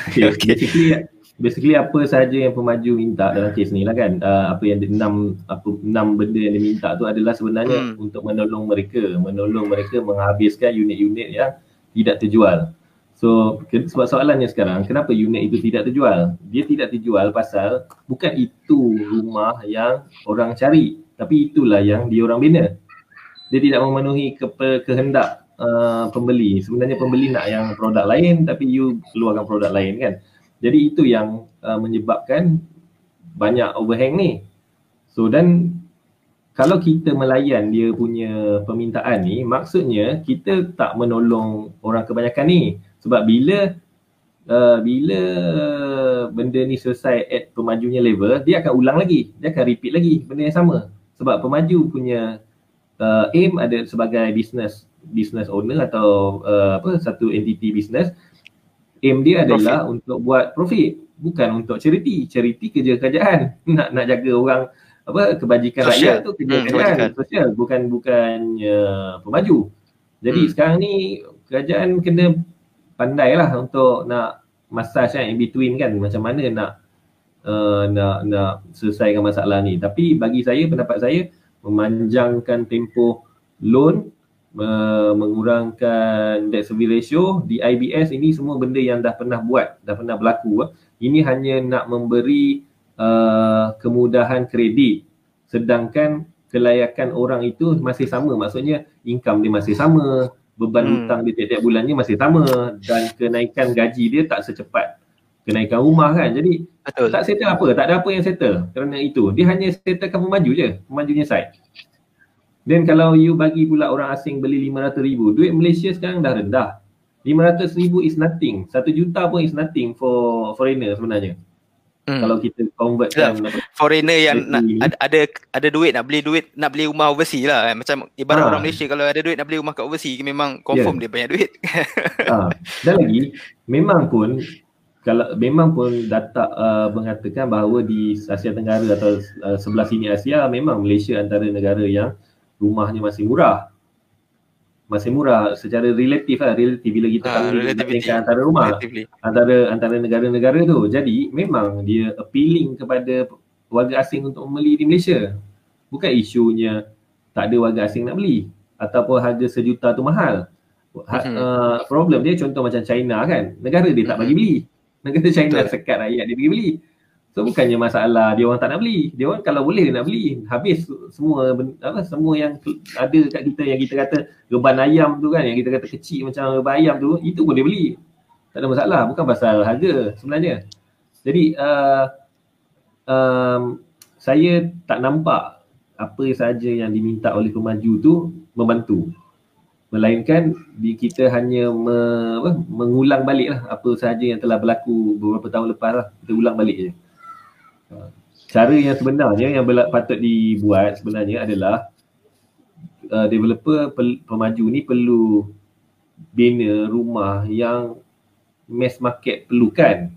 Okay. Okay. Basically, basically apa sahaja yang pemaju minta dalam kes ni lah kan. Uh, apa yang enam apa enam benda yang dia minta tu adalah sebenarnya Hmm. untuk menolong mereka, menolong mereka menghabiskan unit-unit yang tidak terjual. So sebab soalannya sekarang kenapa unit itu tidak terjual? Dia tidak terjual pasal bukan itu rumah yang orang cari, tapi itulah yang dia orang bina. Dia tidak memenuhi ke- kehendak uh, pembeli. Sebenarnya pembeli nak yang produk lain tapi you keluarkan produk lain kan. Jadi itu yang uh, menyebabkan banyak overhang ni. So dan kalau kita melayan dia punya permintaan ni maksudnya kita tak menolong orang kebanyakan ni. Sebab bila uh, bila benda ni selesai at pemajunya level dia akan ulang lagi. Dia akan repeat lagi benda yang sama. Sebab pemaju punya uh, aim ada sebagai business business owner atau uh, apa satu entity business aim dia adalah profit. untuk buat profit bukan untuk charity charity kerja kerajaan nak nak jaga orang apa kebajikan Sosial. rakyat tu kerja Hmm, kerajaan kebajikan. sosial bukan bukannya pemaju jadi Hmm. sekarang ni kerajaan kena pandai lah untuk nak massage kan in between kan macam mana nak uh, nak nak selesaikan masalah ni tapi bagi saya pendapat saya memanjangkan tempoh loan uh, mengurangkan debt service ratio di IBS ini semua benda yang dah pernah buat, dah pernah berlaku. Uh. Ini hanya nak memberi uh, kemudahan kredit sedangkan kelayakan orang itu masih sama. Maksudnya income dia masih sama, beban hmm. hutang dia tiap-tiap bulannya masih sama dan kenaikan gaji dia tak secepat kenaikan rumah kan. Jadi Betul. tak settle apa, tak ada apa yang settle kerana itu. Dia hanya settlekan pemaju je, pemajunya side. Dan kalau you bagi pula orang asing beli 500 ribu, duit Malaysia sekarang dah rendah. 500 ribu is nothing. 1 juta pun is nothing for foreigner sebenarnya. Hmm. Kalau kita convert kan foreigner yang nak ada, ada ada duit nak beli duit nak beli rumah overseas lah macam ibarat ha. orang Malaysia kalau ada duit nak beli rumah kat overseas memang confirm yeah. dia banyak duit. ha. Dan lagi memang pun kalau memang pun data uh, mengatakan bahawa di Asia Tenggara atau uh, sebelah sini Asia memang Malaysia antara negara yang rumahnya masih murah. Masih murah secara relatif lah, relatif bila kita ha, bandingkan antara rumah relatively. antara antara negara-negara tu. Jadi memang dia appealing kepada warga asing untuk membeli di Malaysia. Bukan isunya tak ada warga asing nak beli ataupun harga sejuta tu mahal. Ha, hmm. uh, problem dia contoh macam China kan, negara dia tak bagi beli. Negara China sekat rakyat dia pergi beli. So bukannya masalah dia orang tak nak beli. Dia orang kalau boleh dia nak beli. Habis semua apa semua yang ada kat kita yang kita kata reban ayam tu kan yang kita kata kecil macam reban ayam tu itu boleh beli. Tak ada masalah bukan pasal harga sebenarnya. Jadi uh, um, saya tak nampak apa saja yang diminta oleh pemaju tu membantu melainkan di kita hanya me, apa, mengulang balik lah apa sahaja yang telah berlaku beberapa tahun lepas lah kita ulang balik je cara yang sebenarnya yang patut dibuat sebenarnya adalah uh, developer pel, pemaju ni perlu bina rumah yang mass market perlukan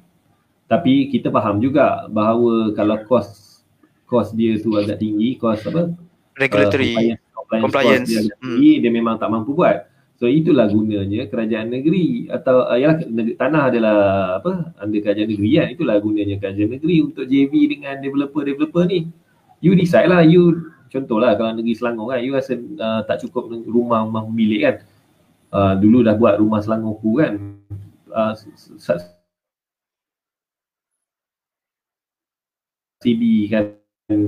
tapi kita faham juga bahawa kalau kos kos dia tu agak tinggi kos apa regulatory uh, compliance, compliance. Dia, hmm. dia memang tak mampu buat. So itulah gunanya kerajaan negeri atau uh, ya tanah adalah apa under kerajaan negeri kan. Itulah gunanya kerajaan negeri untuk JV dengan developer-developer ni. You decide lah you contohlah kalau negeri Selangor kan you rasa uh, tak cukup rumah rumah milik kan. Uh, dulu dah buat rumah Selangorku kan. Uh, CB kan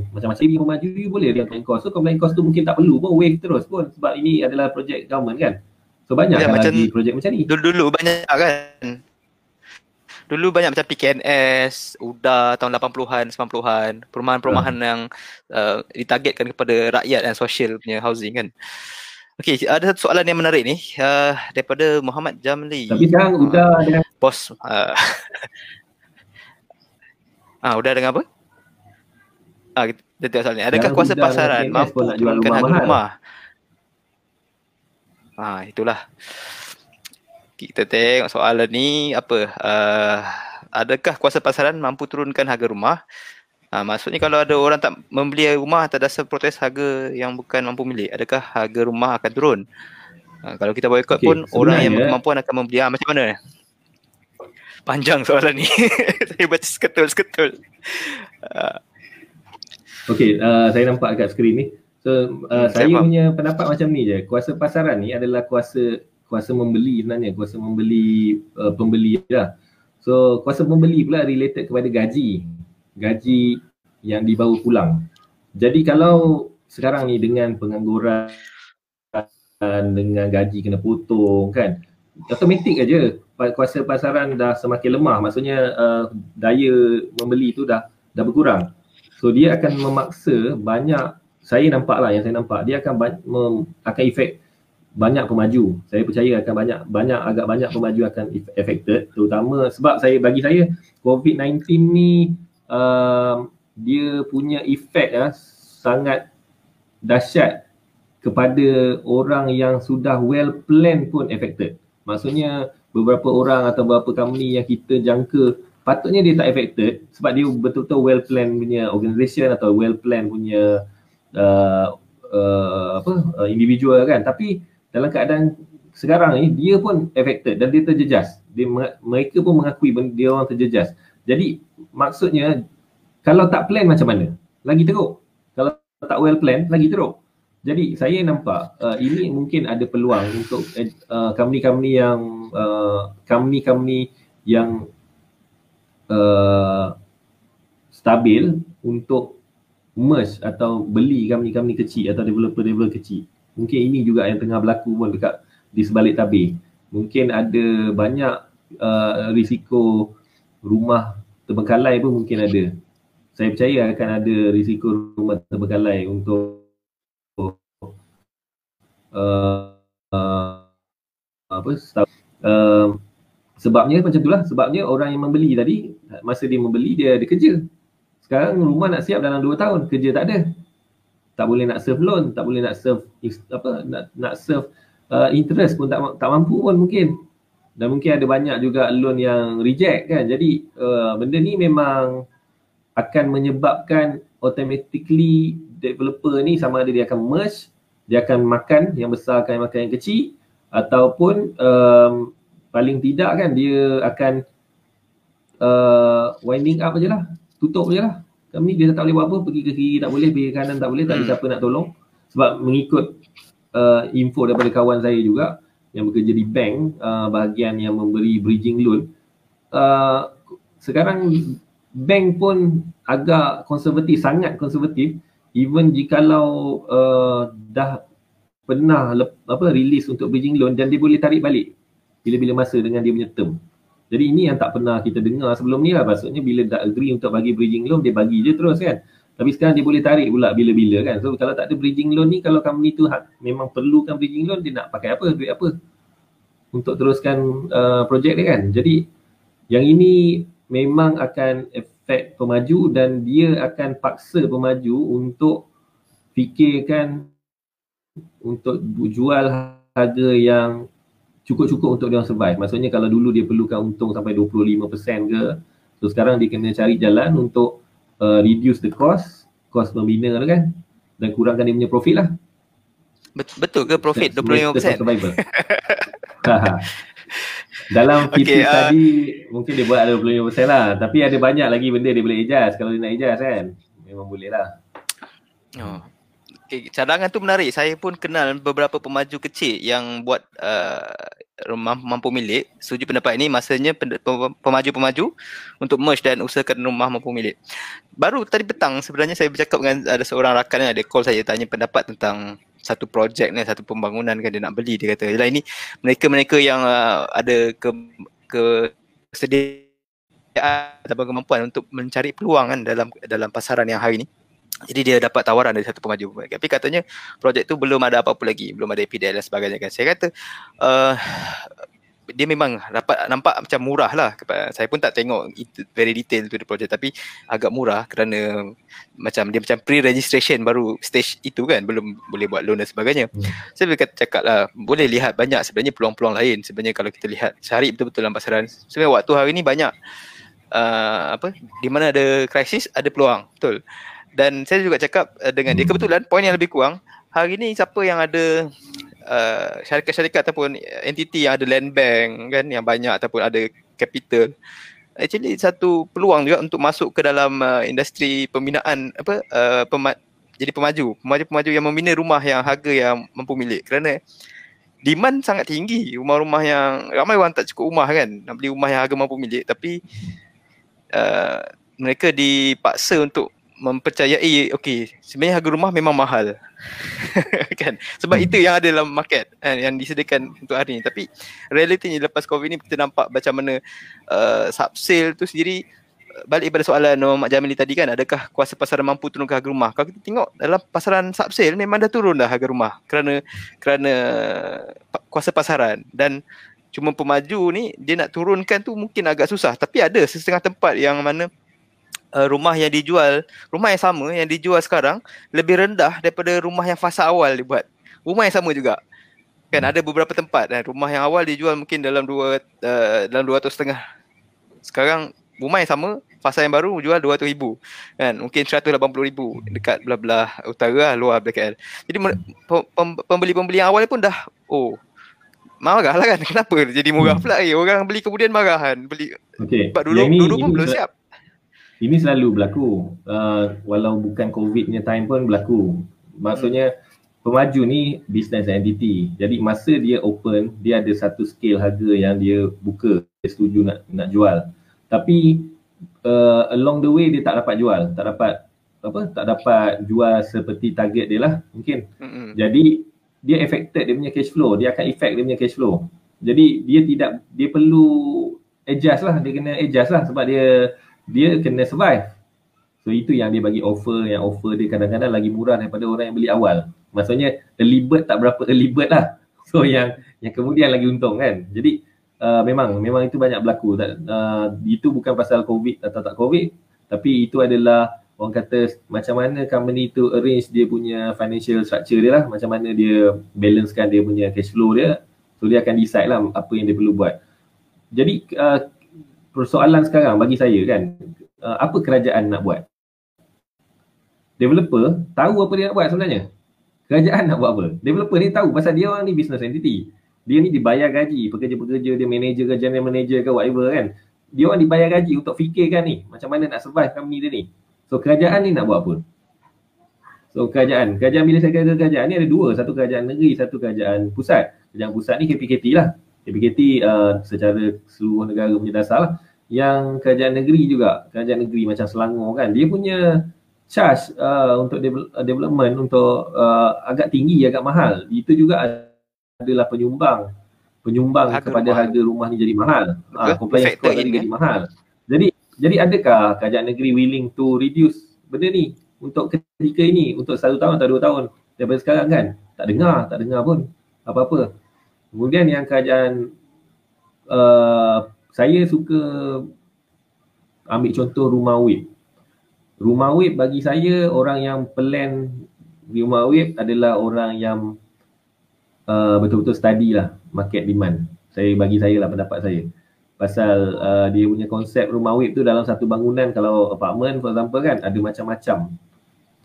macam-macam ini maju you boleh riangkan kos so complain kos tu mungkin tak perlu pun wave terus pun sebab ini adalah projek government kan so banyak ya, macam lagi projek macam ni dulu-dulu banyak kan dulu banyak macam PKNS UDA tahun 80-an 90-an perumahan-perumahan hmm. yang uh, ditargetkan kepada rakyat dan sosial punya housing kan Okey, ada satu soalan yang menarik ni uh, daripada Muhammad Jamli. Tapi sekarang UDA dengan bos. Uh, ah, UDA dengan apa? Ah, kita tengok soalan ni. Adakah kuasa pasaran mampu turunkan harga mahal. rumah? Ah, itulah. Kita tengok soalan ni apa? Uh, adakah kuasa pasaran mampu turunkan harga rumah? Ha, maksudnya kalau ada orang tak membeli rumah atas dasar protes harga yang bukan mampu milik, adakah harga rumah akan turun? Ha, kalau kita boycott okay, pun orang yang berkemampuan akan membeli. Ha, macam mana? Panjang soalan ni. Saya baca seketul-seketul. Uh, Okay, uh, saya nampak kat skrin ni. So, uh, hmm, saya punya pendapat macam ni je. Kuasa pasaran ni adalah kuasa kuasa membeli sebenarnya. Kuasa membeli uh, pembeli lah. So, kuasa pembeli pula related kepada gaji. Gaji yang dibawa pulang. Jadi kalau sekarang ni dengan pengangguran dengan gaji kena potong kan automatik aja kuasa pasaran dah semakin lemah maksudnya uh, daya membeli tu dah dah berkurang So dia akan memaksa banyak saya nampak lah yang saya nampak dia akan mem, akan efek banyak pemaju. Saya percaya akan banyak banyak agak banyak pemaju akan affected terutama sebab saya bagi saya COVID-19 ni uh, dia punya efek ya sangat dahsyat kepada orang yang sudah well plan pun affected. Maksudnya beberapa orang atau beberapa company yang kita jangka patutnya dia tak affected sebab dia betul-betul well plan punya organisation atau well plan punya uh, uh, apa uh, individual kan. Tapi dalam keadaan sekarang ni dia pun affected dan dia terjejas. Dia mereka pun mengakui dia orang terjejas. Jadi maksudnya kalau tak plan macam mana? Lagi teruk. Kalau tak well plan lagi teruk. Jadi saya nampak uh, ini mungkin ada peluang untuk uh, company-company yang uh, company-company yang uh, stabil untuk merge atau beli company-company kecil atau developer-developer kecil. Mungkin ini juga yang tengah berlaku pun dekat di sebalik tabir. Mungkin ada banyak uh, risiko rumah terbengkalai pun mungkin ada. Saya percaya akan ada risiko rumah terbengkalai untuk uh, uh, apa uh, sebabnya macam itulah sebabnya orang yang membeli tadi masa dia membeli dia ada kerja sekarang rumah nak siap dalam 2 tahun kerja tak ada. Tak boleh nak serve loan tak boleh nak serve apa nak nak serve uh, interest pun tak tak mampu pun mungkin. Dan mungkin ada banyak juga loan yang reject kan. Jadi uh, benda ni memang akan menyebabkan automatically developer ni sama ada dia akan merge dia akan makan yang besar akan makan yang kecil ataupun um, paling tidak kan dia akan uh, winding up je lah tutup je lah kami dia tak boleh buat apa pergi ke kiri tak boleh pergi ke kanan tak boleh tak ada hmm. siapa nak tolong sebab mengikut uh, info daripada kawan saya juga yang bekerja di bank uh, bahagian yang memberi bridging loan uh, sekarang bank pun agak konservatif sangat konservatif even jikalau uh, dah pernah lep, apa release untuk bridging loan dan dia boleh tarik balik bila-bila masa dengan dia punya term. Jadi ini yang tak pernah kita dengar sebelum ni lah maksudnya bila dah agree untuk bagi bridging loan dia bagi je terus kan. Tapi sekarang dia boleh tarik pula bila-bila kan. So kalau tak ada bridging loan ni kalau company tu ha, memang perlukan bridging loan dia nak pakai apa duit apa untuk teruskan uh, projek dia kan. Jadi yang ini memang akan efek pemaju dan dia akan paksa pemaju untuk fikirkan untuk jual harga yang cukup-cukup untuk dia survive. Maksudnya kalau dulu dia perlukan untung sampai 25% ke, so sekarang dia kena cari jalan untuk uh, reduce the cost, cost pembina tu kan dan kurangkan dia punya profit lah. Betul ke profit 25%? Dalam PT okay, uh, tadi mungkin dia buat ada 25% lah. Tapi ada banyak lagi benda dia boleh ijaz kalau dia nak ijaz kan. Memang boleh lah. Oh. Cadangan tu menarik. Saya pun kenal beberapa pemaju kecil yang buat uh, rumah mampu milik. Setuju pendapat ini masanya pemaju-pemaju untuk merge dan usahakan rumah mampu milik. Baru tadi petang sebenarnya saya bercakap dengan ada seorang rakan yang ada call saya tanya pendapat tentang satu projek ni satu pembangunan kan dia nak beli dia kata ini mereka-mereka yang uh, ada ke ke atau kemampuan untuk mencari peluang kan dalam dalam pasaran yang hari ni jadi dia dapat tawaran dari satu pemaju tapi katanya projek tu belum ada apa-apa lagi belum ada APDL dan sebagainya kan saya kata uh, dia memang dapat nampak macam murah lah. Saya pun tak tengok very detail tu the project tapi agak murah kerana macam dia macam pre-registration baru stage itu kan belum boleh buat loan dan sebagainya. Hmm. Saya boleh kata cakap lah boleh lihat banyak sebenarnya peluang-peluang lain sebenarnya kalau kita lihat cari betul-betul dalam pasaran. Sebenarnya waktu hari ni banyak uh, apa di mana ada krisis ada peluang betul. Dan saya juga cakap uh, dengan dia kebetulan poin yang lebih kurang hari ni siapa yang ada uh, syarikat-syarikat ataupun entiti yang ada land bank kan yang banyak ataupun ada capital actually satu peluang juga untuk masuk ke dalam uh, industri pembinaan apa uh, pema- jadi pemaju pemaju-pemaju yang membina rumah yang harga yang mampu milik. Kerana demand sangat tinggi rumah-rumah yang ramai orang tak cukup rumah kan nak beli rumah yang harga mampu milik. Tapi uh, mereka dipaksa untuk mempercayai okey sebenarnya harga rumah memang mahal. Kan? Sebab hmm. itu yang ada dalam market kan yang disediakan untuk hari ni. Tapi realiti ni lepas covid ni kita nampak macam mana uh, sub sale tu sendiri uh, balik pada soalan Mak Jamili tadi kan adakah kuasa pasaran mampu turunkan harga rumah? Kalau kita tengok dalam pasaran sub sale memang dah turun dah harga rumah kerana kerana kuasa pasaran. Dan cuma pemaju ni dia nak turunkan tu mungkin agak susah. Tapi ada setengah tempat yang mana uh, rumah yang dijual, rumah yang sama yang dijual sekarang lebih rendah daripada rumah yang fasa awal dibuat. Rumah yang sama juga. Kan ada beberapa tempat dan rumah yang awal dijual mungkin dalam dua uh, dalam dua ratus setengah. Sekarang rumah yang sama, fasa yang baru jual dua ratus ribu. Kan mungkin seratus lapan puluh ribu dekat belah-belah utara lah, luar BKL. Jadi pembeli-pembeli yang awal pun dah oh marah lah kan kenapa jadi murah hmm. pula eh orang beli kemudian marah kan beli okay. sebab dulu, dulu pun belum siap ini selalu berlaku uh, walau bukan covid punya time pun berlaku maksudnya pemaju ni business entity. Jadi masa dia open, dia ada satu scale harga yang dia buka, dia setuju nak nak jual. Tapi uh, along the way dia tak dapat jual, tak dapat apa? Tak dapat jual seperti target dia lah mungkin. Mm-hmm. Jadi dia affected dia punya cash flow, dia akan effect dia punya cash flow. Jadi dia tidak dia perlu adjust lah, dia kena adjust lah sebab dia dia kena survive. So itu yang dia bagi offer, yang offer dia kadang-kadang lagi murah daripada orang yang beli awal. Maksudnya early bird tak berapa early bird lah. So yang yang kemudian lagi untung kan. Jadi uh, memang memang itu banyak berlaku. Uh, itu bukan pasal covid atau tak covid tapi itu adalah orang kata macam mana company tu arrange dia punya financial structure dia lah. Macam mana dia balancekan dia punya cash flow dia. So dia akan decide lah apa yang dia perlu buat. Jadi uh, persoalan sekarang bagi saya kan uh, apa kerajaan nak buat? Developer tahu apa dia nak buat sebenarnya. Kerajaan nak buat apa? Developer ni tahu pasal dia orang ni business entity. Dia ni dibayar gaji, pekerja-pekerja dia manager ke general manager ke whatever kan. Dia orang dibayar gaji untuk fikirkan ni macam mana nak survive company dia ni. So kerajaan ni nak buat apa? So kerajaan, kerajaan bila saya kata kerajaan ni ada dua, satu kerajaan negeri, satu kerajaan pusat. Kerajaan pusat ni KPKT lah. KPKT uh, secara seluruh negara punya dasar lah. Yang kerajaan negeri juga, kerajaan negeri macam Selangor kan, dia punya charge uh, untuk uh, development untuk uh, agak tinggi agak mahal. Itu juga adalah penyumbang penyumbang harga kepada rumah. harga rumah ni jadi mahal. Ah uh, compliance cost tadi jadi mahal. Jadi jadi adakah kerajaan negeri willing to reduce benda ni untuk ketika ini untuk satu tahun atau dua tahun daripada sekarang kan? Tak dengar tak dengar pun apa-apa kemudian yang kerajaan uh, saya suka ambil contoh rumah WIP rumah web bagi saya orang yang plan rumah web adalah orang yang uh, betul-betul study lah market demand. Saya bagi saya lah pendapat saya. Pasal uh, dia punya konsep rumah web tu dalam satu bangunan kalau apartment for example kan ada macam-macam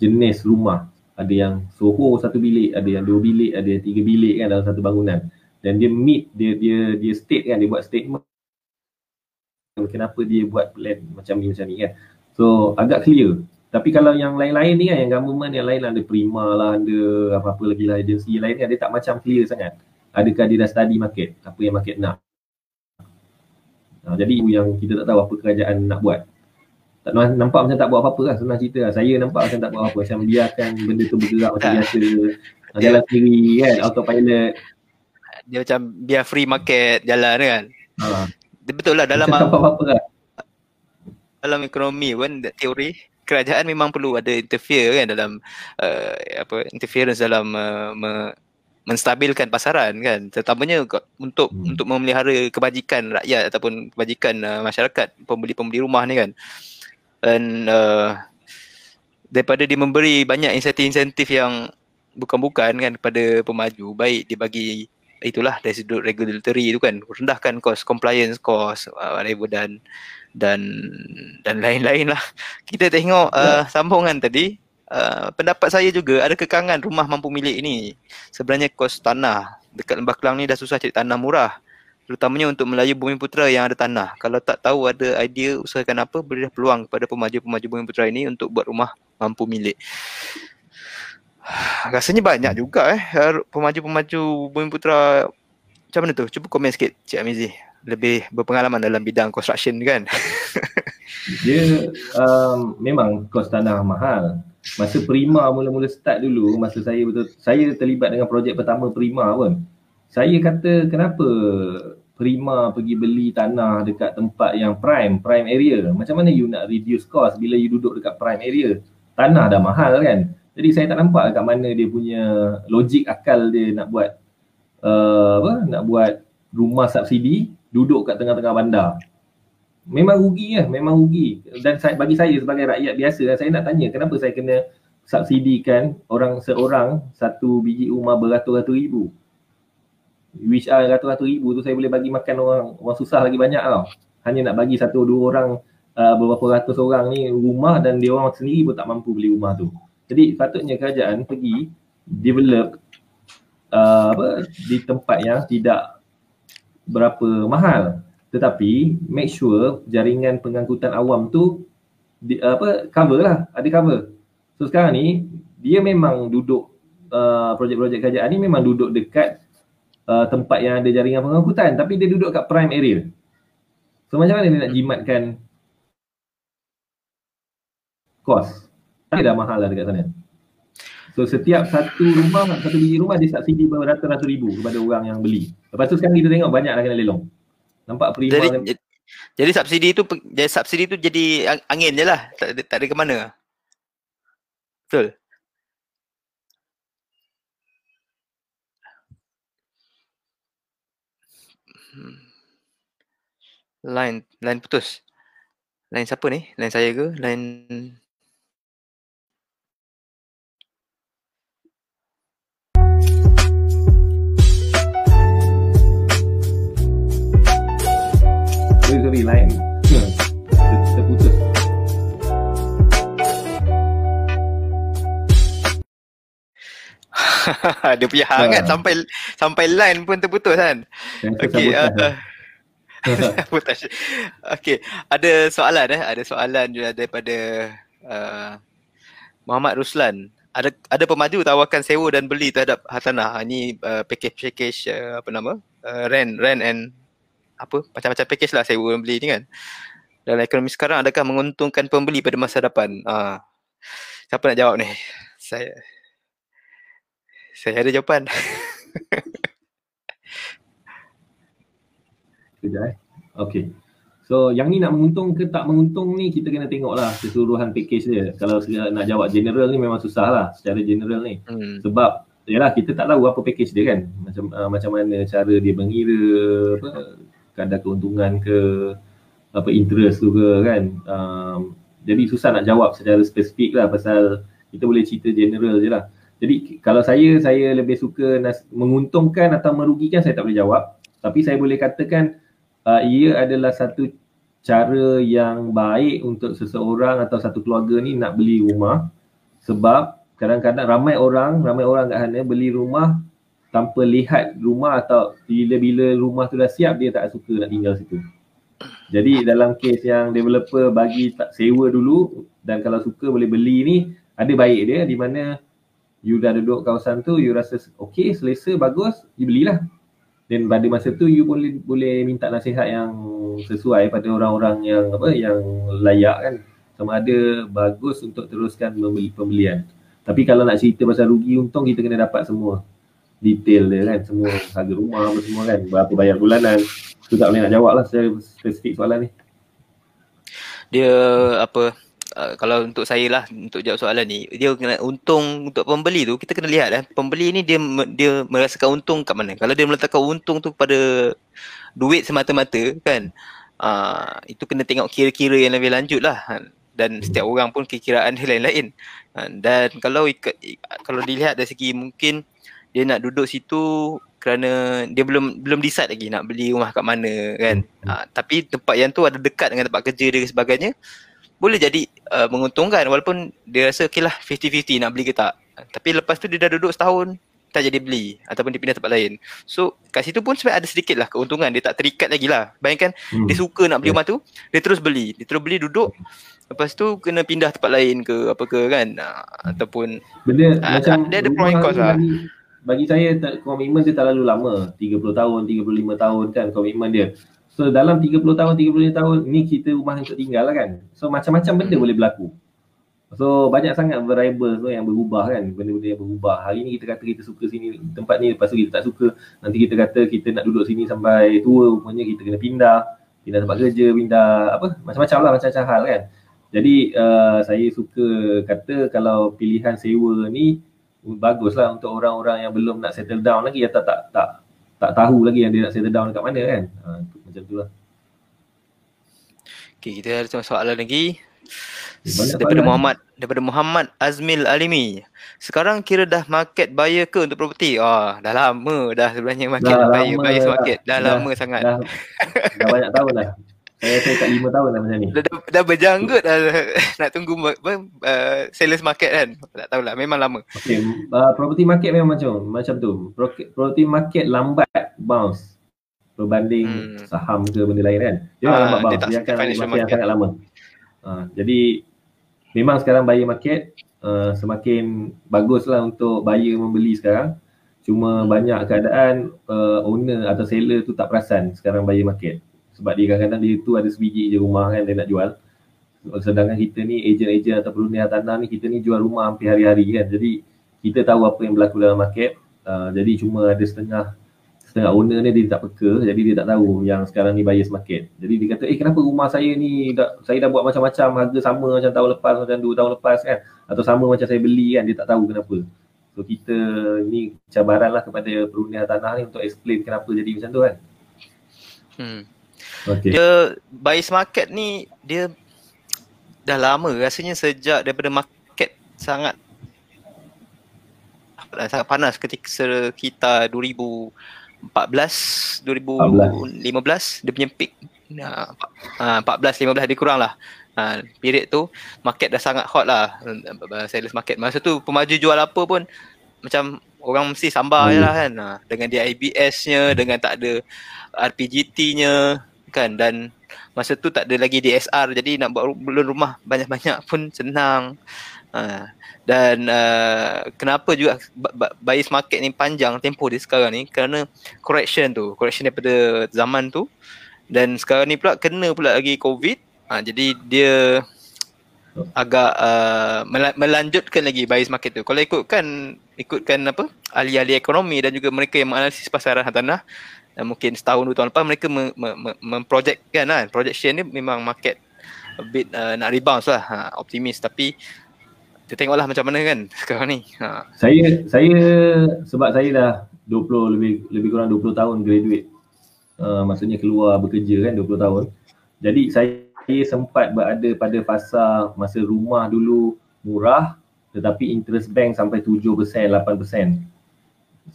jenis rumah. Ada yang soho satu bilik, ada yang dua bilik, ada yang tiga bilik kan dalam satu bangunan. Dan dia meet, dia dia dia state kan, dia buat statement kenapa dia buat plan macam ni macam ni kan. So agak clear. Tapi kalau yang lain-lain ni kan, yang government yang lain ada Prima lah, ada apa-apa lagi lah agensi lain ni, dia tak macam clear sangat. Adakah dia dah study market, apa yang market nak. Nah, jadi yang kita tak tahu apa kerajaan nak buat. Tak nampak macam tak buat apa-apa lah, senang cerita lah. Saya nampak macam tak buat apa-apa, macam biarkan benda tu bergerak macam biasa. Jalan sendiri kan, autopilot. Dia macam biar free market jalan kan. Ha. Betul lah dalam macam apa-apa lah dalam ekonomi pun teori kerajaan memang perlu ada interfere kan dalam uh, apa interference dalam uh, me, menstabilkan pasaran kan terutamanya untuk hmm. untuk memelihara kebajikan rakyat ataupun kebajikan uh, masyarakat pembeli-pembeli rumah ni kan dan uh, daripada dia memberi banyak insentif-insentif yang bukan-bukan kan kepada pemaju baik dia bagi itulah dari sudut regulatory tu kan rendahkan cost compliance cost uh, whatever dan dan dan lain-lain lah. Kita tengok uh, sambungan tadi, uh, pendapat saya juga ada kekangan rumah mampu milik ini. Sebenarnya kos tanah dekat Lembah Kelang ni dah susah cari tanah murah. Terutamanya untuk Melayu Bumi Putra yang ada tanah. Kalau tak tahu ada idea usahakan apa, berilah peluang kepada pemaju-pemaju Bumi Putra ini untuk buat rumah mampu milik. Rasanya banyak juga eh pemaju-pemaju Bumi Putra macam mana tu? Cuba komen sikit Cik Amizi lebih berpengalaman dalam bidang construction kan? Dia um, memang kos tanah mahal. Masa Prima mula-mula start dulu, masa saya betul saya terlibat dengan projek pertama Prima pun. Saya kata kenapa Prima pergi beli tanah dekat tempat yang prime, prime area. Macam mana you nak reduce cost bila you duduk dekat prime area? Tanah dah mahal kan? Jadi saya tak nampak dekat mana dia punya logik akal dia nak buat uh, apa? Nak buat rumah subsidi duduk kat tengah-tengah bandar. Memang rugi ya, memang rugi. Dan saya, bagi saya sebagai rakyat biasa, saya nak tanya kenapa saya kena subsidikan orang seorang satu biji rumah beratus-ratus ribu. Which are ratus-ratus ribu tu saya boleh bagi makan orang orang susah lagi banyak tau. Hanya nak bagi satu dua orang uh, beberapa ratus orang ni rumah dan dia orang sendiri pun tak mampu beli rumah tu. Jadi patutnya kerajaan pergi develop uh, apa di tempat yang tidak berapa mahal tetapi make sure jaringan pengangkutan awam tu di, apa cover lah ada cover so sekarang ni dia memang duduk uh, projek-projek kerajaan ni memang duduk dekat uh, tempat yang ada jaringan pengangkutan tapi dia duduk kat prime area. So macam mana dia nak jimatkan kos? Tak dah mahal lah dekat sana. So setiap satu rumah, satu biji rumah dia subsidi beratus-ratus ribu kepada orang yang beli. Lepas tu sekarang kita tengok banyak lah kena lelong. Nampak perima Jadi, kan? jadi subsidi tu jadi subsidi tu jadi ang- angin je lah. Tak, ada- tak ada ke mana. Betul. Hmm. Line line putus. Line siapa ni? Line saya ke? Line Lain. Hmm. Ter- Terputus. dia punya hangat Ah. sampai sampai line pun terputus kan. Okey. Uh. Okey, ada soalan eh, ada soalan juga daripada uh, Muhammad Ruslan. Ada ada pemaju tawarkan sewa dan beli terhadap hartanah. Ini uh, package-package uh, apa nama? Uh, rent rent and apa macam-macam package lah sewa dan beli ni kan. Dalam ekonomi sekarang adakah menguntungkan pembeli pada masa depan? Ah. Siapa nak jawab ni? Saya saya ada jawapan. Sekejap eh. Okay. So yang ni nak menguntung ke tak menguntung ni kita kena tengok lah keseluruhan package dia. Kalau nak jawab general ni memang susah lah secara general ni. Hmm. Sebab yalah kita tak tahu apa package dia kan. Macam uh, macam mana cara dia mengira apa kadar keuntungan ke apa interest tu ke kan. Um, jadi susah nak jawab secara spesifik lah pasal kita boleh cerita general je lah. Jadi kalau saya, saya lebih suka nas- menguntungkan atau merugikan saya tak boleh jawab. Tapi saya boleh katakan uh, ia adalah satu cara yang baik untuk seseorang atau satu keluarga ni nak beli rumah sebab kadang-kadang ramai orang, ramai orang kat sana beli rumah tanpa lihat rumah atau bila-bila rumah tu dah siap dia tak suka nak tinggal situ. Jadi dalam kes yang developer bagi tak sewa dulu dan kalau suka boleh beli ni ada baik dia di mana you dah duduk kawasan tu you rasa okey selesa bagus you belilah. Dan pada masa tu you boleh boleh minta nasihat yang sesuai pada orang-orang yang apa yang layak kan. Sama ada bagus untuk teruskan membeli pembelian. Tapi kalau nak cerita pasal rugi untung kita kena dapat semua detail dia kan semua harga rumah apa semua kan berapa bayar bulanan. Tu tak boleh nak jawab lah secara spesifik soalan ni. Dia apa uh, kalau untuk saya lah untuk jawab soalan ni dia kena untung untuk pembeli tu kita kena lihat eh pembeli ni dia dia merasakan untung kat mana. Kalau dia meletakkan untung tu pada duit semata-mata kan uh, itu kena tengok kira-kira yang lebih lanjut lah. Dan setiap orang pun kekiraan dia lain-lain. Ha, dan kalau kalau dilihat dari segi mungkin dia nak duduk situ kerana dia belum belum decide lagi nak beli rumah kat mana kan. Uh, tapi tempat yang tu ada dekat dengan tempat kerja dia dan sebagainya boleh jadi uh, menguntungkan walaupun dia rasa okey lah 50-50 nak beli ke tak. Uh, tapi lepas tu dia dah duduk setahun tak jadi beli ataupun dia pindah tempat lain. So kat situ pun sebenarnya ada sedikit lah keuntungan dia tak terikat lagi lah. Bayangkan hmm. dia suka nak beli Ya. rumah tu dia terus beli. Dia terus beli duduk lepas tu kena pindah tempat lain ke apa ke kan uh, ataupun benda Ah, macam dia ada pro and rumah cons ni lah. Bagi saya komitmen dia terlalu lama. 30 tahun 35 tahun kan komitmen dia. So dalam 30 tahun 35 tahun ni kita rumah untuk tinggal lah kan. So macam-macam benda Hmm. boleh berlaku. So banyak sangat variable tu yang berubah kan. Benda-benda yang berubah. Hari ni kita kata kita suka sini tempat ni. Lepas tu kita tak suka. Nanti kita kata kita nak duduk sini sampai tua. Rupanya kita kena pindah. Pindah tempat kerja pindah apa macam-macam lah macam-macam hal kan. Jadi uh, saya suka kata kalau pilihan sewa ni baguslah untuk orang-orang yang belum nak settle down lagi atau tak tak tak tahu lagi yang dia nak settle down dekat mana kan. Ha, macam tu lah. Okay, kita ada soalan lagi. Banyak daripada soalan. Muhammad daripada Muhammad Azmil Alimi. Sekarang kira dah market buyer ke untuk property? Ah, dah lama dah sebenarnya market Dah buyer lama buyers dah. market. Dah, Dah- lama sangat. Dah, dah banyak tahun lah. Saya rasa kat lima tahun lah macam ni. Dah, dah, dah berjanggut dah nak tunggu apa, uh, sellers market kan. Tak tahulah memang lama. Okay, uh, property market memang macam macam tu. Pro- Property market lambat bounce berbanding Hmm. saham ke benda lain kan. Dia Ah, lambat bounce. tak Dia akan yang market. sangat lama. Ha, jadi memang sekarang buyer market uh, semakin baguslah untuk buyer membeli sekarang. Cuma banyak keadaan uh, owner atau seller tu tak perasan sekarang buyer market. Sebab dia kadang-kadang dia tu ada sebiji je rumah kan dia nak jual. Sedangkan kita ni ejen-ejen atau perunia tanah ni kita ni jual rumah hampir hari-hari kan. Jadi kita tahu apa yang berlaku dalam market. Uh, jadi cuma ada setengah setengah owner ni dia tak peka jadi dia tak tahu yang sekarang ni buyers market. Jadi dia kata eh kenapa rumah saya ni dah, saya dah buat macam-macam harga sama macam tahun lepas macam dua tahun lepas kan atau sama macam saya beli kan dia tak tahu kenapa. So kita ni cabaran lah kepada perunia tanah ni untuk explain kenapa jadi macam tu kan. Hmm. Okay. Dia buyers market ni dia dah lama. Rasanya sejak daripada market sangat sangat panas ketika sekitar 2000 14 2015 dia punya peak uh, uh, 14 15 dia kurang lah uh, period tu market dah sangat hot lah. Uh, sales market. Masa tu pemaju jual apa pun macam orang mesti sambar hmm. je lah kan. Uh, dengan dia IBS nya dengan tak ada RPGT nya kan? Dan masa tu tak ada lagi DSR jadi nak buat belum rumah banyak-banyak pun senang. Uh, dan uh, kenapa juga bias market ni panjang tempoh dia sekarang ni? Kerana correction tu correction daripada zaman tu. Dan sekarang ni pula kena pula lagi covid. Ha, jadi dia agak uh, melanjutkan lagi bias market tu. Kalau ikutkan ikutkan apa? Ahli-ahli ekonomi dan juga mereka yang menganalisis pasaran tanah dan mungkin setahun dua tahun lepas mereka memprojekkan me, me, me, kan projection ni memang market a bit uh, nak rebound lah ha, optimis tapi kita tengoklah macam mana kan sekarang ni. Ha. Saya saya sebab saya dah 20 lebih lebih kurang 20 tahun graduate. Uh, maksudnya keluar bekerja kan 20 tahun. Jadi saya sempat berada pada fasa masa rumah dulu murah tetapi interest bank sampai 7%, 8%.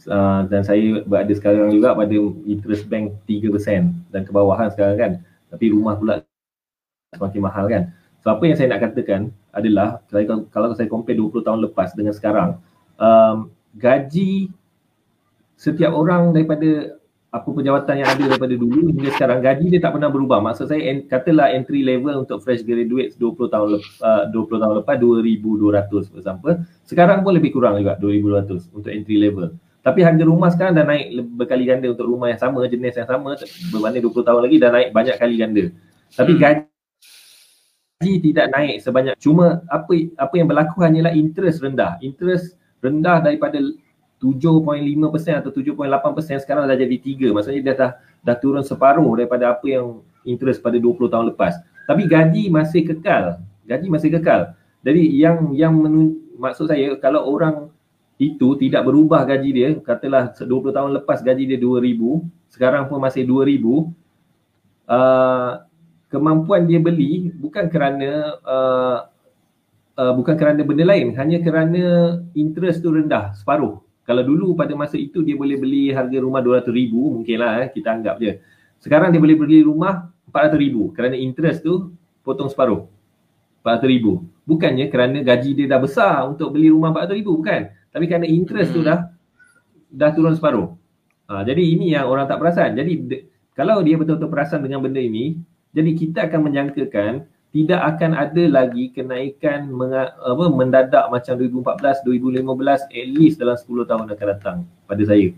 Uh, dan saya berada sekarang juga pada interest bank 3% dan ke bawahan sekarang kan. Tapi rumah pula semakin mahal kan. So apa yang saya nak katakan adalah kalau, kalau saya compare 20 tahun lepas dengan sekarang um, gaji setiap orang daripada apa pejawatan yang ada daripada dulu hingga sekarang gaji dia tak pernah berubah. Maksud saya en, katalah entry level untuk fresh graduate 20 tahun lepas uh, 20 tahun lepas 2200 for example. Sekarang pun lebih kurang juga 2200 untuk entry level. Tapi harga rumah sekarang dah naik berkali ganda untuk rumah yang sama jenis yang sama berbanding 20 tahun lagi dah naik banyak kali ganda. Tapi hmm. gaji gaji tidak naik sebanyak. Cuma apa apa yang berlaku hanyalah interest rendah. Interest rendah daripada 7.5% atau 7.8% sekarang dah jadi 3 maksudnya dia dah dah turun separuh daripada apa yang interest pada 20 tahun lepas. Tapi gaji masih kekal. Gaji masih kekal. Jadi yang yang menun, maksud saya kalau orang itu tidak berubah gaji dia. Katalah 20 tahun lepas gaji dia 2000 sekarang pun masih 2000 uh, kemampuan dia beli bukan kerana uh, uh, bukan kerana benda lain hanya kerana interest tu rendah separuh. Kalau dulu pada masa itu dia boleh beli harga rumah 200 ribu mungkinlah eh, kita anggap je. Sekarang dia boleh beli rumah 400 ribu kerana interest tu potong separuh. 400 ribu. Bukannya kerana gaji dia dah besar untuk beli rumah 400 ribu bukan tapi kerana interest tu hmm. dah dah turun separuh ha, jadi ini yang orang tak perasan jadi de, kalau dia betul-betul perasan dengan benda ini jadi kita akan menjangkakan tidak akan ada lagi kenaikan menga, apa, mendadak macam 2014, 2015 at least dalam 10 tahun akan datang pada saya.